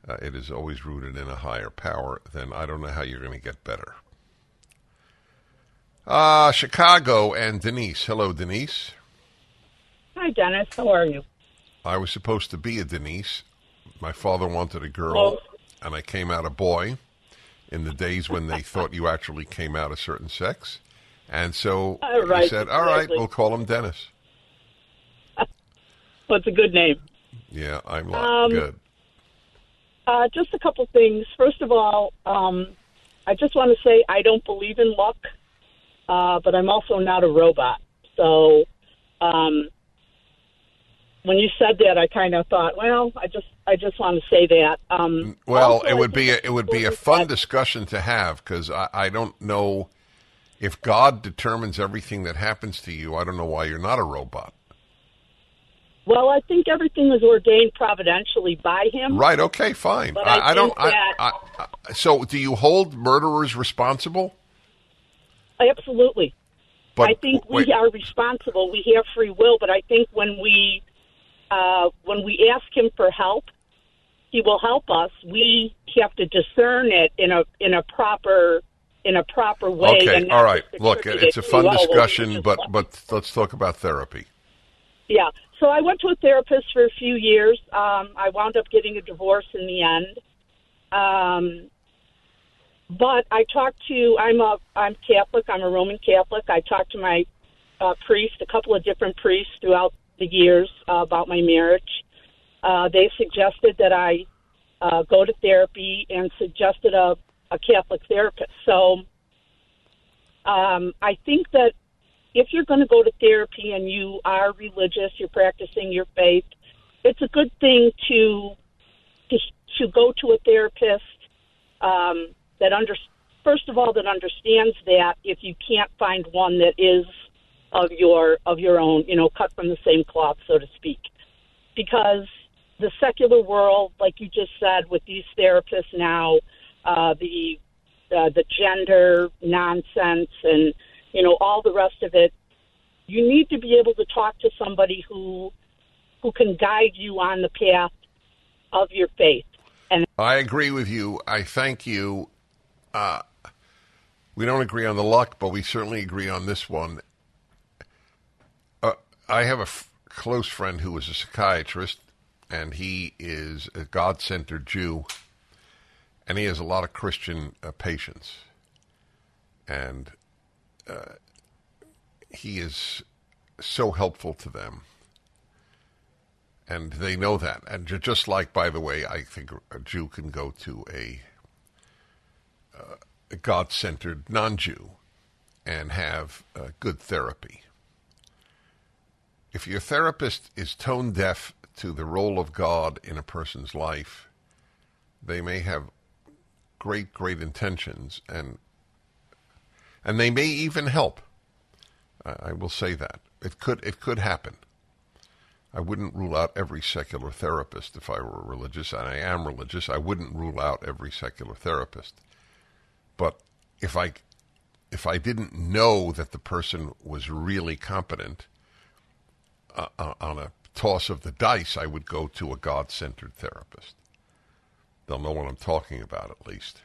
uh, it is always rooted in a higher power, then I don't know how you're going to get better. Uh, Chicago and Denise. Hello, Denise. Hi, Dennis. How are you? I was supposed to be a Denise. My father wanted a girl, Oh. and I came out a boy in the days when they thought you actually came out a certain sex. And so All he right, said, All right, exactly. we'll call him Dennis. What's a good name? Yeah, I'm like, Um, good. Uh, just a couple things. First of all, um, I just want to say I don't believe in luck, uh, but I'm also not a robot. So um, when you said that, I kind of thought, well, I just I just want to say that. Um, Well, also, it I would be a, it would be a fun that- discussion to have because I, I don't know if God determines everything that happens to you. I don't know why you're not a robot. Well, I think everything is ordained providentially by Him. Right? Okay, fine. But I I, don't. I, that- I, I, so, do you hold murderers responsible? Absolutely. But I think we wait, are responsible. We have free will, but I think when we uh, when we ask him for help, he will help us. We have to discern it in a in a proper in a proper way. okay, all right. Look, it's a fun discussion, but but let's talk about therapy. Yeah. So I went to a therapist for a few years. Um, I wound up getting a divorce in the end. Um, but I talked to I'm a I'm Catholic. I'm a Roman Catholic. I talked to my uh, priest, a couple of different priests throughout the years uh, about my marriage. Uh, they suggested that I uh, go to therapy and suggested a, a Catholic therapist. So Um, I think that if you're going to go to therapy and you are religious, you're practicing your faith, it's a good thing to to, to go to a therapist um, that under first of all that understands that if you can't find one that is of your of your own, you know, cut from the same cloth, so to speak, because the secular world, like you just said, with these therapists now, uh, the uh, the gender nonsense and you know all the rest of it, you need to be able to talk to somebody who who can guide you on the path of your faith. And I agree with you. I thank you. Uh, we don't agree on the luck, but we certainly agree on this one. Uh, I have a f- close friend who is a psychiatrist, and he is a God centered Jew, and he has a lot of Christian uh, patients. And uh, he is so helpful to them and they know that. And just like, by the way, I think a Jew can go to a, uh, God-centered non-Jew and have uh, good therapy. If your therapist is tone deaf to the role of God in a person's life, they may have great, great intentions, and and they may even help. I will say that it could it could happen. I wouldn't rule out every secular therapist if I were religious, and I am religious. I wouldn't rule out every secular therapist. But if I if I didn't know that the person was really competent uh, uh on a toss of the dice, I would go to a God-centered therapist. They'll know what I'm talking about at least.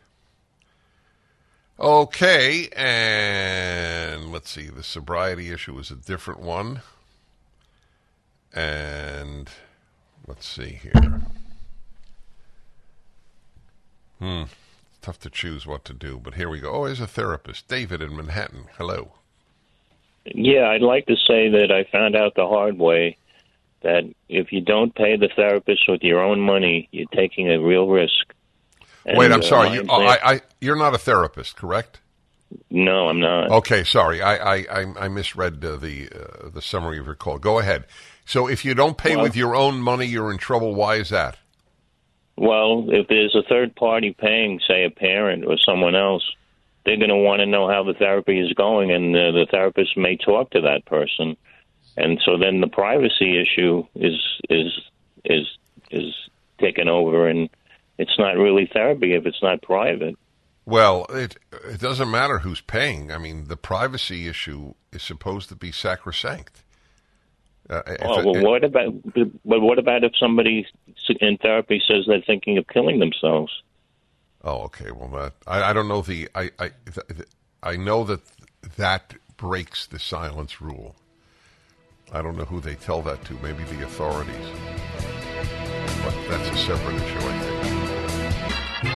Okay, and let's see. The sobriety issue is a different one. And let's see here. Hmm. Tough to choose what to do, but here we go. Oh, here's a therapist. David in Manhattan. Hello. Yeah, I'd like to say that I found out the hard way that if you don't pay the therapist with your own money, you're taking a real risk. And, Wait, I'm sorry. Uh, you, oh, I, I, you're not a therapist, correct? No, I'm not. Okay, sorry. I I, I misread uh, the uh, the summary of your call. Go ahead. So if you don't pay well, with your own money, you're in trouble. Why is that? Well, if there's a third party paying, say a parent or someone else, they're going to want to know how the therapy is going, and uh, the therapist may talk to that person, and so then the privacy issue is is is is taken over, and it's not really therapy if it's not private. Well, it it doesn't matter who's paying. I mean, the privacy issue is supposed to be sacrosanct. Uh, oh, well, it, what about? But what about if somebody in therapy says they're thinking of killing themselves? Oh, okay. Well, that I, I don't know the I I I know that that breaks the silence rule. I don't know who they tell that to. Maybe the authorities. But that's a separate issue, I think.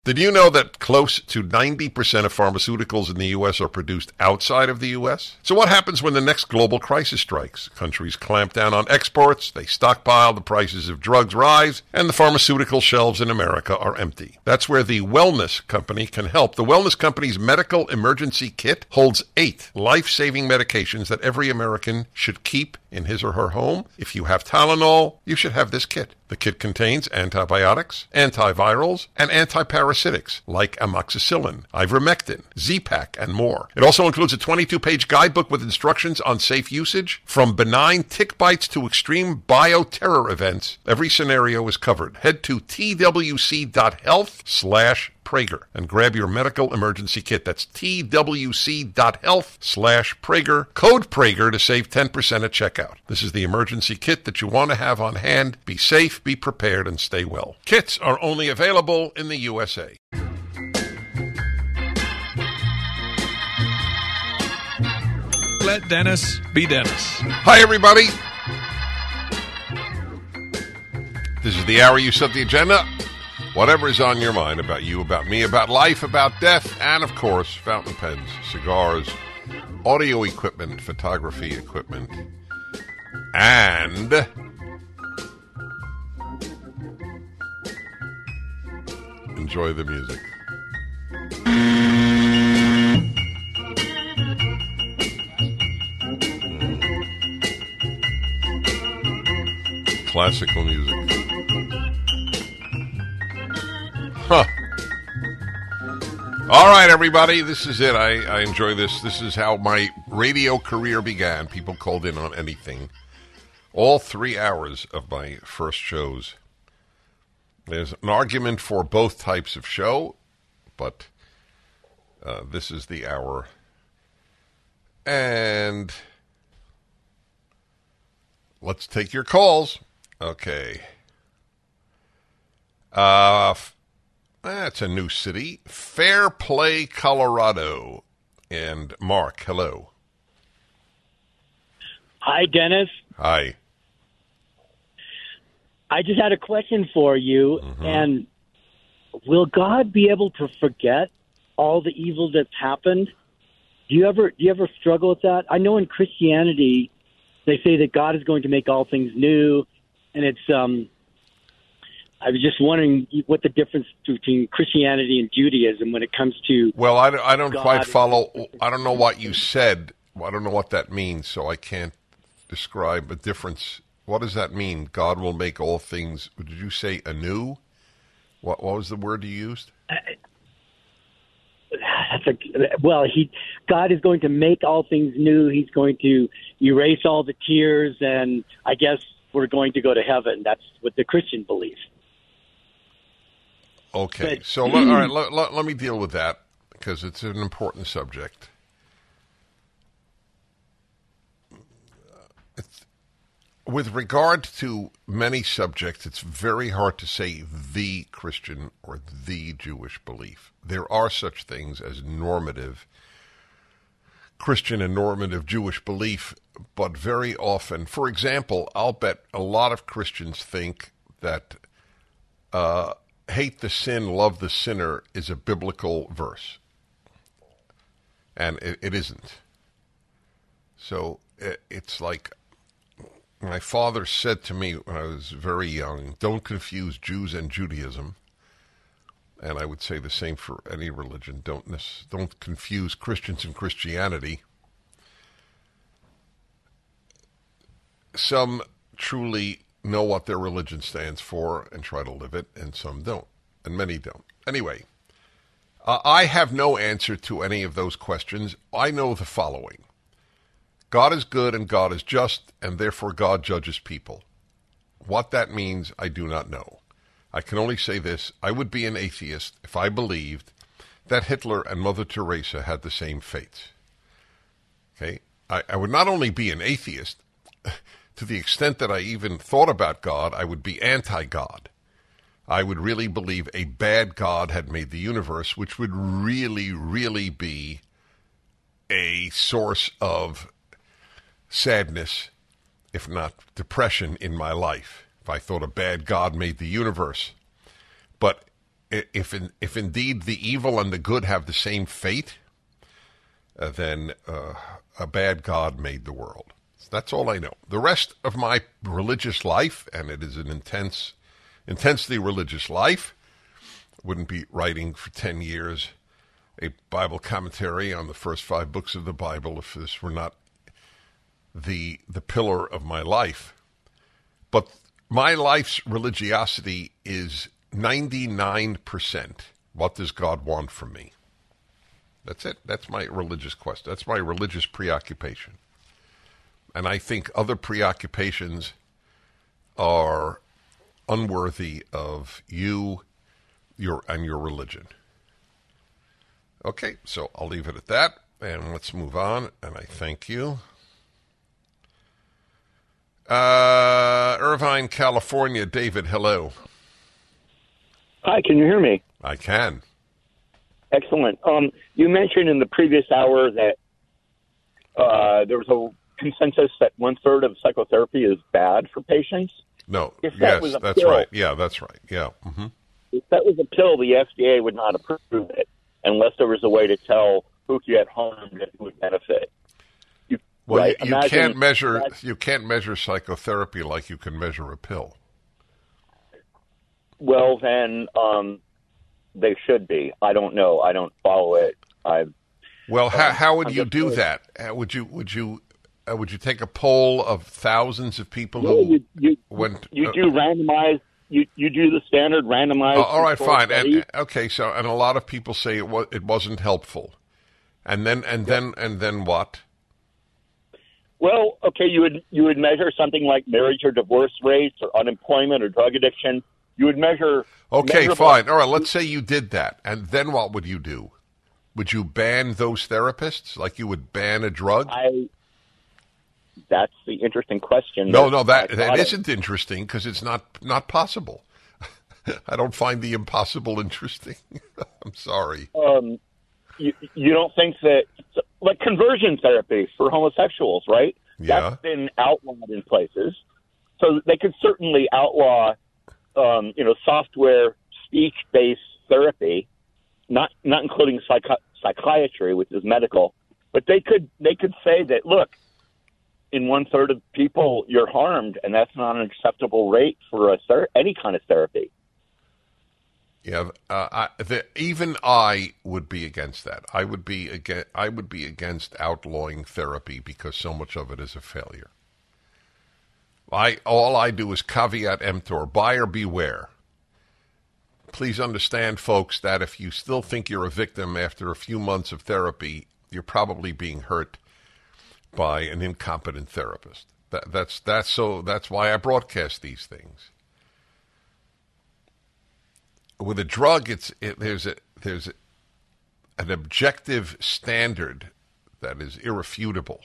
Did you know that close to 90% of pharmaceuticals in the U.S. are produced outside of the U.S.? So, what happens when the next global crisis strikes? Countries clamp down on exports, they stockpile, the prices of drugs rise, and the pharmaceutical shelves in America are empty. That's where the Wellness Company can help. The Wellness Company's medical emergency kit holds eight life saving medications that every American should keep in his or her home. If you have Tylenol, you should have this kit. The kit contains antibiotics, antivirals, and antiparasitics like amoxicillin, ivermectin, Z-Pak, and more. It also includes a 22-page guidebook with instructions on safe usage. From benign tick bites to extreme bioterror events, every scenario is covered. Head to twc.health slash Prager and grab your medical emergency kit. That's twc.health slash Prager. Code Prager to save 10% at checkout. This is the emergency kit that you want to have on hand. Be safe, be prepared, and stay well. Kits are only available in the USA. Let Dennis be Dennis. Hi, everybody. This is the hour you set the agenda. Whatever is on your mind about you, about me, about life, about death, and of course, fountain pens, cigars, audio equipment, photography equipment, and enjoy the music. Classical music. Huh. All right, everybody, this is it. I, I enjoy this. This is how my radio career began. People called in on anything. All three hours of my first shows. There's an argument for both types of show, but uh, this is the hour. And let's take your calls. Okay. Uh, that's a new city. Fairplay, Colorado. And Mark, hello. Hi, Dennis. Hi. I just had a question for you. And will God be able to forget all the evil that's happened? Do you ever do you ever struggle with that? I know in Christianity they say that God is going to make all things new, and it's um. I was just wondering what the difference between Christianity and Judaism when it comes to Well, I, don't- I don't God quite follow. I don't know what you said. I don't know what that means, so I can't describe a difference. What does that mean? God will make all things. Did you say anew? What, what was the word you used? Uh, that's a, well, he God is going to make all things new. He's going to erase all the tears, and I guess we're going to go to heaven. That's what the Christian believes. Okay, so let, all right, let, let, let me deal with that because it's an important subject. It's, with regard to many subjects, it's very hard to say the Christian or the Jewish belief. There are such things as normative Christian and normative Jewish belief, but very often, for example, I'll bet a lot of Christians think that uh, hate the sin, love the sinner is a biblical verse. And it, it isn't. So it, it's like my father said to me when I was very young don't confuse Jews and Judaism. And I would say the same for any religion. Don't, don't confuse Christians and Christianity. Some truly know what their religion stands for and try to live it, and some don't, and many don't. Anyway, uh, I have no answer to any of those questions. I know the following God is good and God is just, and therefore God judges people. What that means, I do not know. I can only say this I would be an atheist if I believed that Hitler and Mother Teresa had the same fates. Okay? I, I would not only be an atheist, to the extent that I even thought about God, I would be anti God. I would really believe a bad God had made the universe, which would really, really be a source of sadness, if not depression, in my life. If I thought a bad God made the universe. But if, in, if indeed the evil and the good have the same fate, uh, then uh, a bad God made the world. That's all I know. The rest of my religious life, and it is an intense, intensely religious life, wouldn't be writing for 10 years a Bible commentary on the first five books of the Bible if this were not the the pillar of my life. But my life's religiosity is 99% what does God want from me? That's it. That's my religious quest. That's my religious preoccupation. And I think other preoccupations are unworthy of you your and your religion. Okay, so I'll leave it at that and let's move on and I thank you. Uh, Irvine, California, David, hello. Hi, can you hear me? I can. Excellent. Um, you mentioned in the previous hour that uh, there was a consensus that one third of psychotherapy is bad for patients. No. If that yes, was a that's pill- right. Yeah, that's right. Yeah. hmm If that was a pill, the FDA would not approve it unless there was a way to tell who could get harmed and who would benefit. You, Well, right, you, you imagine- can't measure you can't measure psychotherapy like you can measure a pill. Well, then um, they should be. I don't know. I don't follow it. I Well, how, Um, how would I'm you do that? Would you would you uh, would you take a poll of thousands of people Yeah, who you, you, went? you uh, do randomized. You you do the standard randomized. Oh, all right, fine. study. And, okay, so and a lot of people say it was it wasn't helpful, and then and then and then what? Well, okay, you would you would measure something like marriage or divorce rates or unemployment or drug addiction. You would measure. Okay, fine. All right, let's say you did that, and then what would you do? Would you ban those therapists like you would ban a drug? I. That's the interesting question. no, no, that that isn't interesting because it's not not possible. I don't find the impossible interesting. I'm sorry. Um, you, you don't think that like conversion therapy for homosexuals, right? Yeah. That's been outlawed in places, so they could certainly outlaw, um, you know, software speech-based therapy, not not including psychi- psychiatry, which is medical, but they could they could say that look, in one third of people you're harmed, and that's not an acceptable rate for a ther- any kind of therapy. Yeah, uh, I, the, even I would be against that. I would be against. I would be against outlawing therapy because so much of it is a failure. I all I do is caveat emptor, buyer beware. Please understand, folks, that if you still think you're a victim after a few months of therapy, you're probably being hurt by an incompetent therapist. That, that's that's so. That's why I broadcast these things with a drug, it's it, there's a there's a, an objective standard that is irrefutable.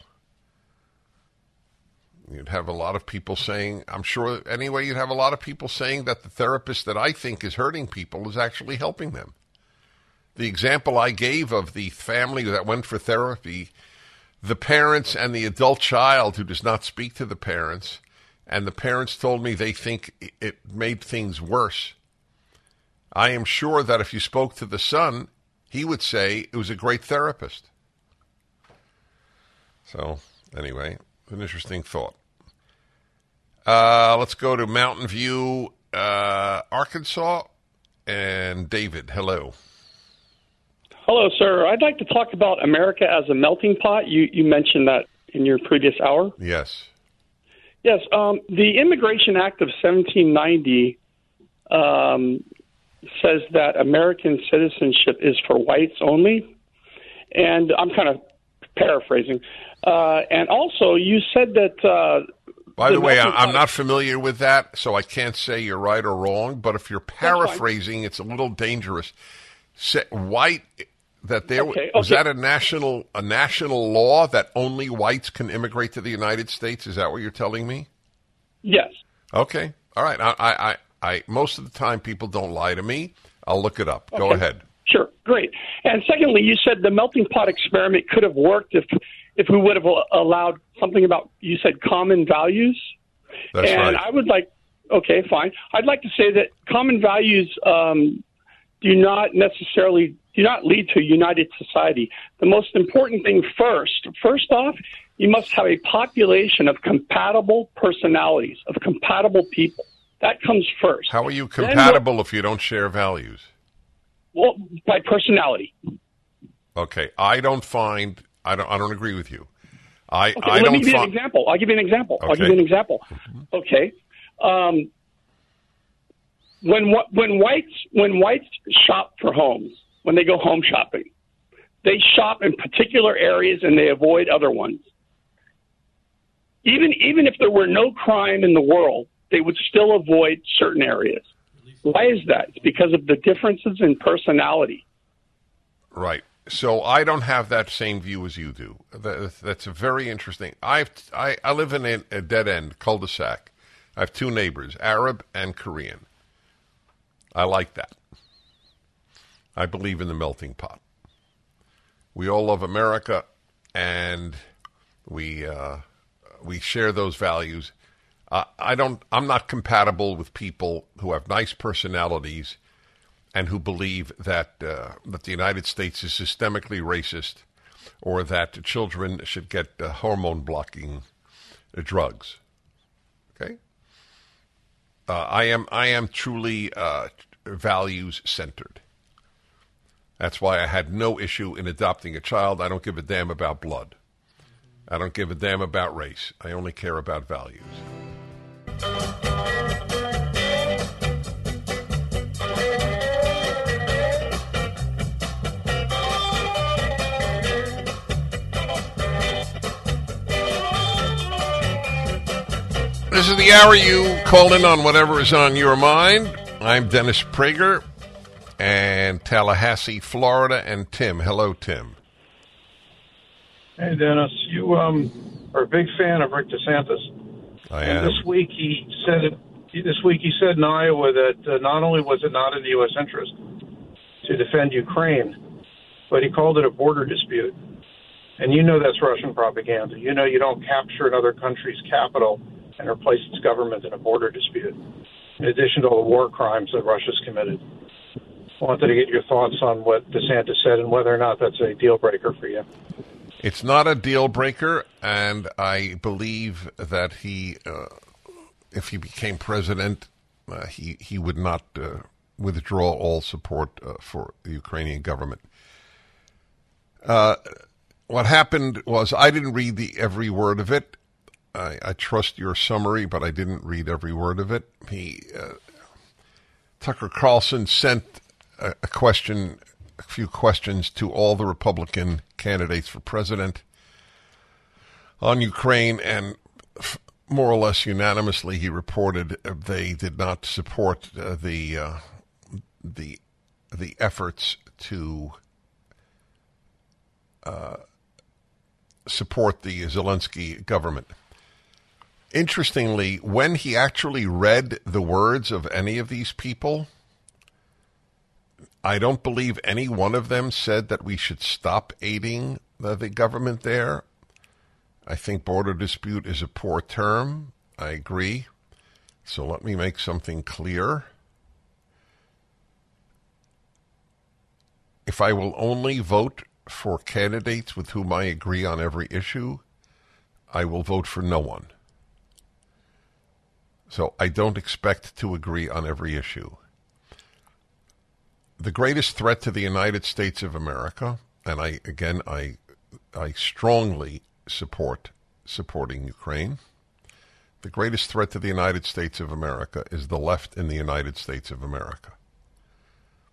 You'd have a lot of people saying, I'm sure anyway, you'd have a lot of people saying that the therapist that I think is hurting people is actually helping them. The example I gave of the family that went for therapy, the parents and the adult child who does not speak to the parents, and the parents told me they think it made things worse. I am sure that if you spoke to the son, he would say it was a great therapist. So, anyway, an interesting thought. Uh, let's go to Mountain View, uh, Arkansas. And David, hello. Hello, sir. I'd like to talk about America as a melting pot. You, you mentioned that in your previous hour. Yes. Yes, um, the Immigration Act of 1790 um, says that American citizenship is for whites only. And I'm kind of paraphrasing. Uh, and also, you said that. Uh, By the, way, I, I'm not familiar with that, so I can't say you're right or wrong. But if you're paraphrasing, it's a little dangerous. Say, white that there Okay, was that a national a national law that only whites can immigrate to the United States? Is that what you're telling me? Yes. Okay, all right. I, I, I, I most of the time people don't lie to me. I'll look it up. Go ahead. Sure, great. And secondly, you said the melting pot experiment could have worked if if we would have allowed something about you said common values. That's and right. I would like, okay, fine. I'd like to say that common values um, do not necessarily do not lead to a united society. The most important thing first, first off, you must have a population of compatible personalities, of compatible people. That comes first. How are you what- compatible if you don't share values? Well, by personality. Okay, I don't find I don't I don't agree with you. I Okay, I let don't me give you an example. I'll give you an example. I'll give Okay. you an example. Okay. Um, when when whites when whites shop for homes, when they go home shopping, they shop in particular areas and they avoid other ones. Even even if there were no crime in the world, they would still avoid certain areas. Why is that? It's because of the differences in personality. Right. So I don't have that same view as you do. That's a very interesting. I've I, I live in a, a dead end cul-de-sac. I have two neighbors, Arab and Korean. I like that. I believe in the melting pot. We all love America, and we uh, we share those values. Uh, I don't. I'm not compatible with people who have nice personalities and who believe that uh, that the United States is systemically racist, or that children should get uh, hormone blocking drugs. Okay. Uh, I am I am truly uh, values centered. That's why I had no issue in adopting a child. I don't give a damn about blood. I don't give a damn about race. I only care about values. This is the hour you call in on whatever is on your mind. I'm Dennis Prager and Tallahassee, Florida, and Tim. Hello, Tim. Hey, Dennis. You um, are a big fan of Rick DeSantis. I and am. this week he said it. This week he said in Iowa that uh, not only was it not in the U.S. interest to defend Ukraine, but he called it a border dispute. And you know that's Russian propaganda. You know you don't capture another country's capital and replace its government in a border dispute. In addition to all the war crimes that Russia's committed. I Wanted to get your thoughts on what DeSantis said and whether or not that's a deal breaker for you. It's not a deal breaker, and I believe that he, uh, if he became president, uh, he he would not uh, withdraw all support uh, for the Ukrainian government. Uh, what happened was I didn't read the every word of it. I, I trust your summary, but I didn't read every word of it. He uh, Tucker Carlson sent a, a question a few questions to all the Republican candidates for president on Ukraine, and f- more or less unanimously, he reported uh, they did not support uh, the uh, the the efforts to uh, support the Zelensky government. Interestingly, when he actually read the words of any of these people, I don't believe any one of them said that we should stop aiding the, the government there. I think border dispute is a poor term. I agree. So let me make something clear. If I will only vote for candidates with whom I agree on every issue, I will vote for no one. So I don't expect to agree on every issue the greatest threat to the United States of America, and I again I I strongly support supporting Ukraine. The greatest threat to the United States of America is the left in the United States of America.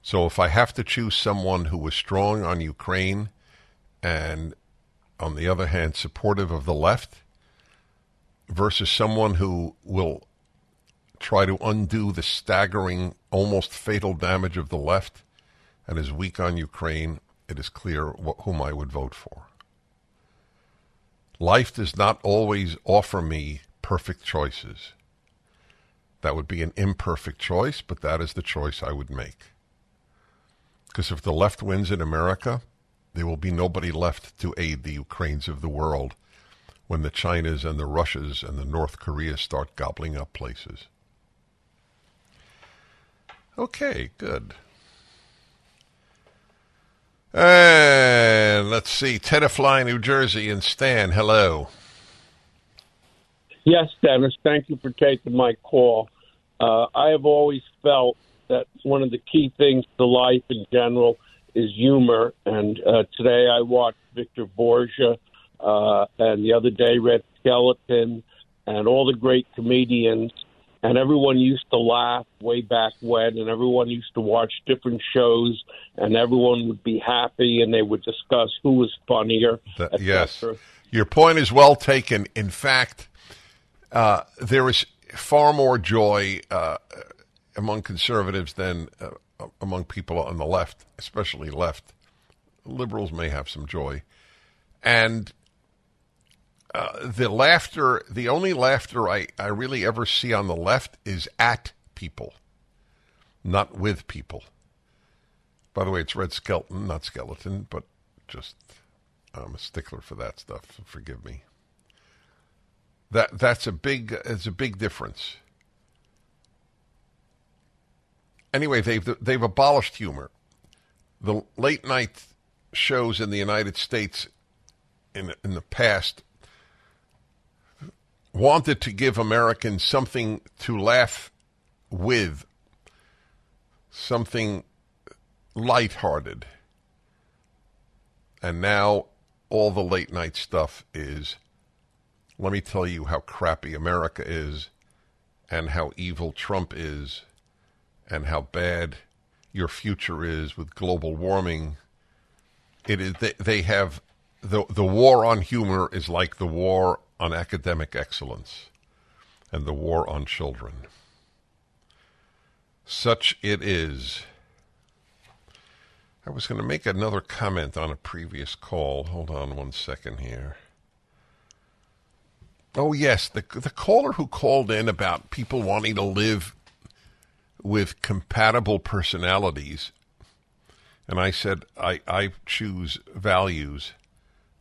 So if I have to choose someone who is strong on Ukraine and on the other hand supportive of the left versus someone who will try to undo the staggering, almost fatal damage of the left and is weak on Ukraine, it is clear wh- whom I would vote for. Life does not always offer me perfect choices. That would be an imperfect choice, but that is the choice I would make. Because if the left wins in America, there will be nobody left to aid the Ukraines of the world when the Chinas and the Russias and the North Koreas start gobbling up places. Okay, good. And let's see, Tenafly, New Jersey, and Stan. Hello. Yes, Dennis. Thank you for taking my call. Uh, I have always felt that one of the key things to life in general is humor. And uh, today I watched Victor Borge, uh, and the other day Red Skeleton, and all the great comedians and everyone used to laugh way back when, and everyone used to watch different shows, and everyone would be happy, and they would discuss who was funnier. That, yes, your point is well taken. In fact, uh, there is far more joy uh, among conservatives than uh, among people on the left, especially left. Liberals may have some joy, and uh, the laughter, the only laughter I, I really ever see on the left is at people, not with people. By the way, it's Red Skelton, not Skeleton, but just I'm a stickler for that stuff. Forgive me. That that's a big it's a big difference. Anyway, they've they've abolished humor. The late night shows in the United States in in the past wanted to give Americans something to laugh with, something lighthearted. And now all the late night stuff is let me tell you how crappy America is and how evil Trump is and how bad your future is with global warming. It is they, they have the the war on humor is like the war on academic excellence and the war on children. Such it is. I was going to make another comment on a previous call. Hold on one second here. Oh yes, the the caller who called in about people wanting to live with compatible personalities, and I said I I choose values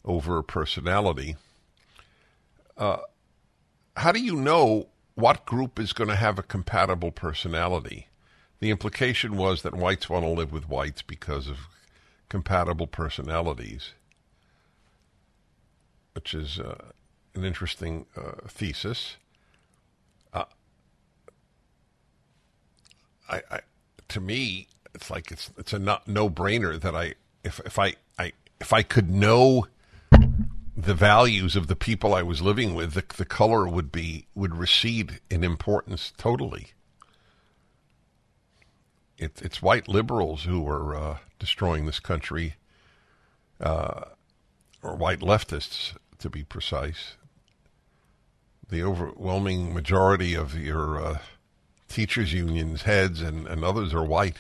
over personality. Uh, how do you know what group is going to have a compatible personality? The implication was that whites want to live with whites because of compatible personalities, which is uh, an interesting uh, thesis. Uh, I, I, to me, it's like it's it's a no brainer that I if if I, I if I could know the values of the people I was living with, the, the color would be would recede in importance totally. It, it's white liberals who are uh, destroying this country, uh, or white leftists to be precise the overwhelming majority of your uh, teachers' unions heads and, and others are white.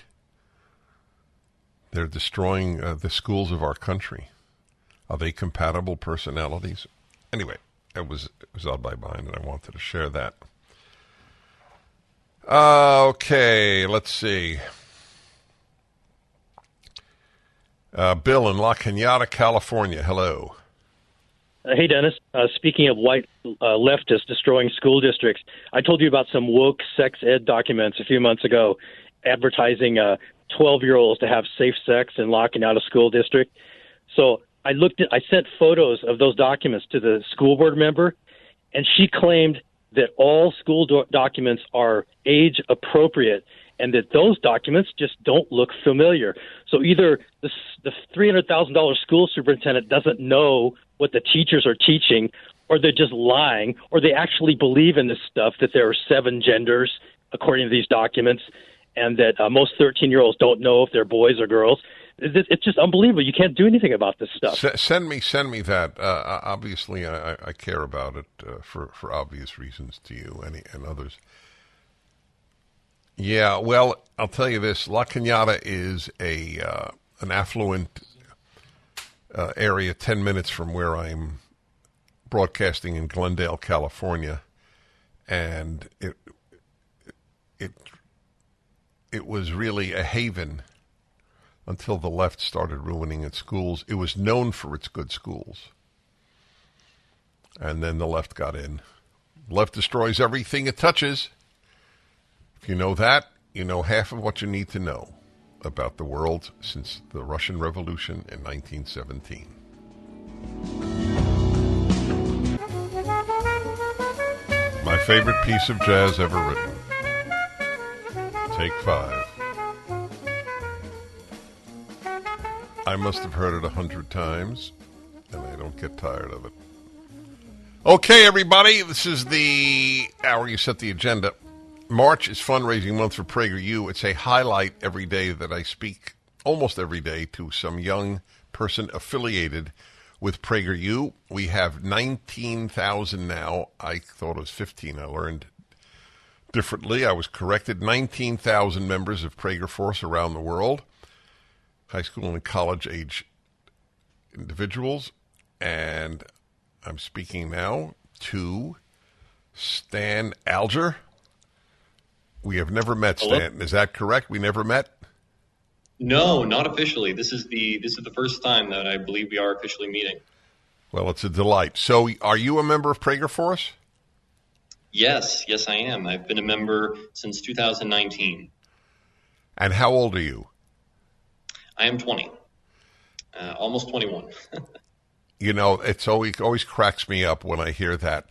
They're destroying uh, the schools of our country. Are they compatible personalities? Anyway, it was it was on my mind, and I wanted to share that. Uh, okay, let's see. Uh, Bill in La Cañada, California. Hello. Uh, hey, Dennis. Uh, speaking of white uh, leftists destroying school districts, I told you about some woke sex ed documents a few months ago advertising 12 year olds to have safe sex locking out a school district. So I looked at, I sent photos of those documents to the school board member, and she claimed that all school do- documents are age appropriate and that those documents just don't look familiar. So either the, the $300,000 school superintendent doesn't know what the teachers are teaching, or they're just lying, or they actually believe in this stuff that there are seven genders according to these documents, and that uh, most 13 year olds don't know if they're boys or girls. It's just unbelievable. You can't do anything about this stuff. S- send me, send me that. Uh, obviously, I, I, care about it uh, for for obvious reasons to you and and others. Yeah, well, I'll tell you this: La Cañada is a uh, an affluent uh, area, ten minutes from where I'm broadcasting in Glendale, California, and it it it was really a haven until the left started ruining its schools. It was known for its good schools, and then the left got in. Left destroys everything it touches. If you know that, you know half of what you need to know about the world since the Russian Revolution in 1917. My favorite piece of jazz ever written. Take five. I must have heard it a hundred times, and I don't get tired of it. Okay, everybody, this is the hour you set the agenda. March is fundraising month for PragerU. It's a highlight every day that I speak, almost every day, to some young person affiliated with PragerU. We have 19,000 now. I thought it was 15. I learned differently. I was corrected. 19,000 members of Prager Force around the world, high school and college age individuals. And I'm speaking now to Stan Alger. We have never met, Hello? Stanton. Is that correct? We never met. No, not officially. This is the this is the first time that I believe we are officially meeting. Well, it's a delight. So, are you a member of Prager Force? Yes, yes, I am. I've been a member since 2019. And how old are you? I am 20, uh, almost 21. you know, it's always always cracks me up when I hear that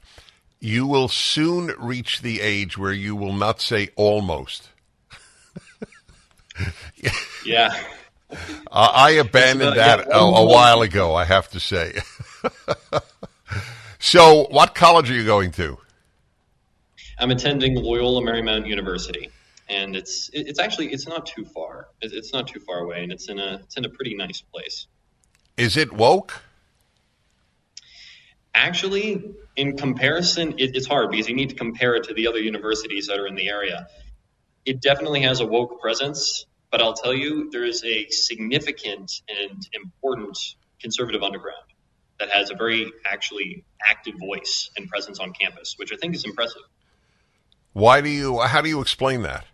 you will soon reach the age where you will not say almost. yeah. Uh, I abandoned that a, a, while ago, I have to say. So, what college are you going to? I'm attending Loyola Marymount University, and it's it's actually it's not too far. It's not too far away, and it's in a it's in a pretty nice place. Is it woke? Actually, in comparison, it, it's hard because you need to compare it to the other universities that are in the area. It definitely has a woke presence, but I'll tell you, there is a significant and important conservative underground that has a very actually active voice and presence on campus, which I think is impressive. Why do you? How do you explain that?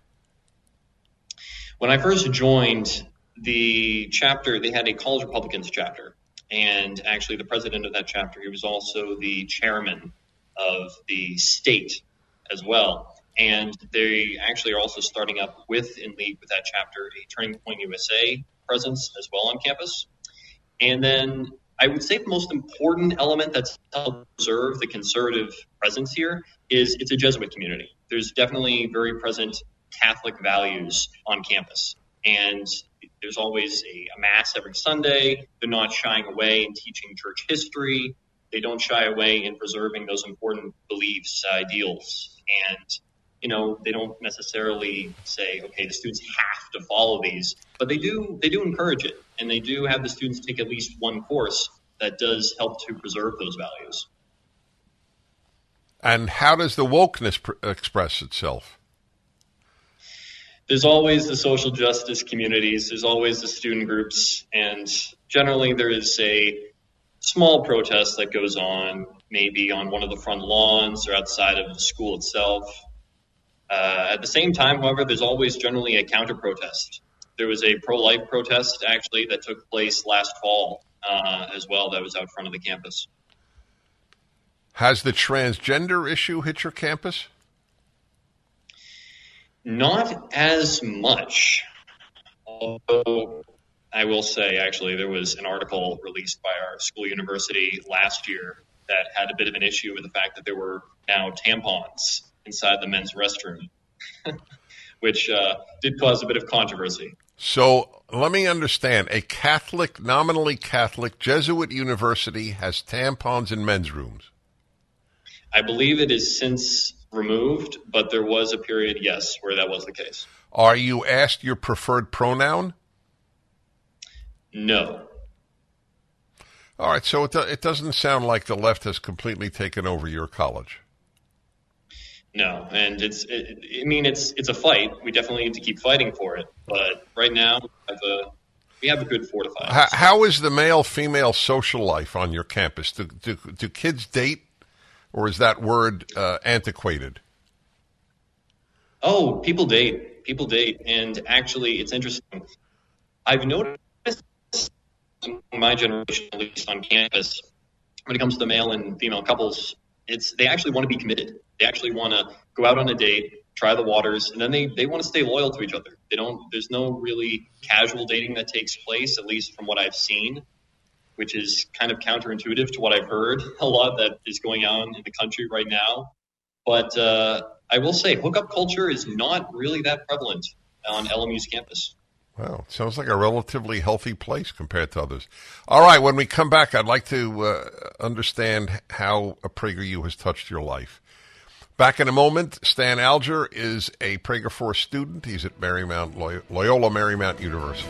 When I first joined the chapter, they had a college Republicans chapter, and actually the president of that chapter, he was also the chairman of the state as well. And they actually are also starting up with in league with that chapter a Turning Point USA presence as well on campus. And then I would say the most important element that's helped preserve the conservative presence here is it's a Jesuit community. There's definitely very present Catholic values on campus. And there's always a, a, mass every Sunday. They're not shying away in teaching church history. They don't shy away in preserving those important beliefs, ideals. And, you know, they don't necessarily say, okay, the students have to follow these, but they do, they do encourage it. And they do have the students take at least one course that does help to preserve those values. And how does the wokeness pr- express itself? There's always the social justice communities, there's always the student groups, and generally there is a small protest that goes on, maybe on one of the front lawns or outside of the school itself. Uh, at the same time, however, there's always generally a counter protest. There was a pro life protest actually that took place last fall uh, as well that was out front of the campus. Has the transgender issue hit your campus? Not as much. Although I will say, actually, there was an article released by our school university last year that had a bit of an issue with the fact that there were now tampons inside the men's restroom, which uh, did cause a bit of controversy. So let me understand. A Catholic, nominally Catholic Jesuit university has tampons in men's rooms. I believe it is since removed, but there was a period, yes, where that was the case. Are you asked your preferred pronoun? No. All right, so it, it doesn't sound like the left has completely taken over your college. No, and it's. It, I mean, it's it's a fight. We definitely need to keep fighting for it. But right now, we have a, we have a good four to five. How, how is the male female social life on your campus? Do, do, do kids date, or is that word uh, antiquated? Oh, people date. People date, and actually, it's interesting. I've noticed my generation, at least on campus, when it comes to the male and female couples, it's they actually want to be committed. They actually want to go out on a date, try the waters, and then they, they want to stay loyal to each other. They don't. There's no really casual dating that takes place, at least from what I've seen, which is kind of counterintuitive to what I've heard a lot that is going on in the country right now. But uh, I will say, hookup culture is not really that prevalent on LMU's campus. Wow, sounds like a relatively healthy place compared to others. All right, when we come back, I'd like to uh, understand how a PragerU has touched your life. Back in a moment, Stan Alger is a Prager Force student. He's at Marymount Loyola Marymount University.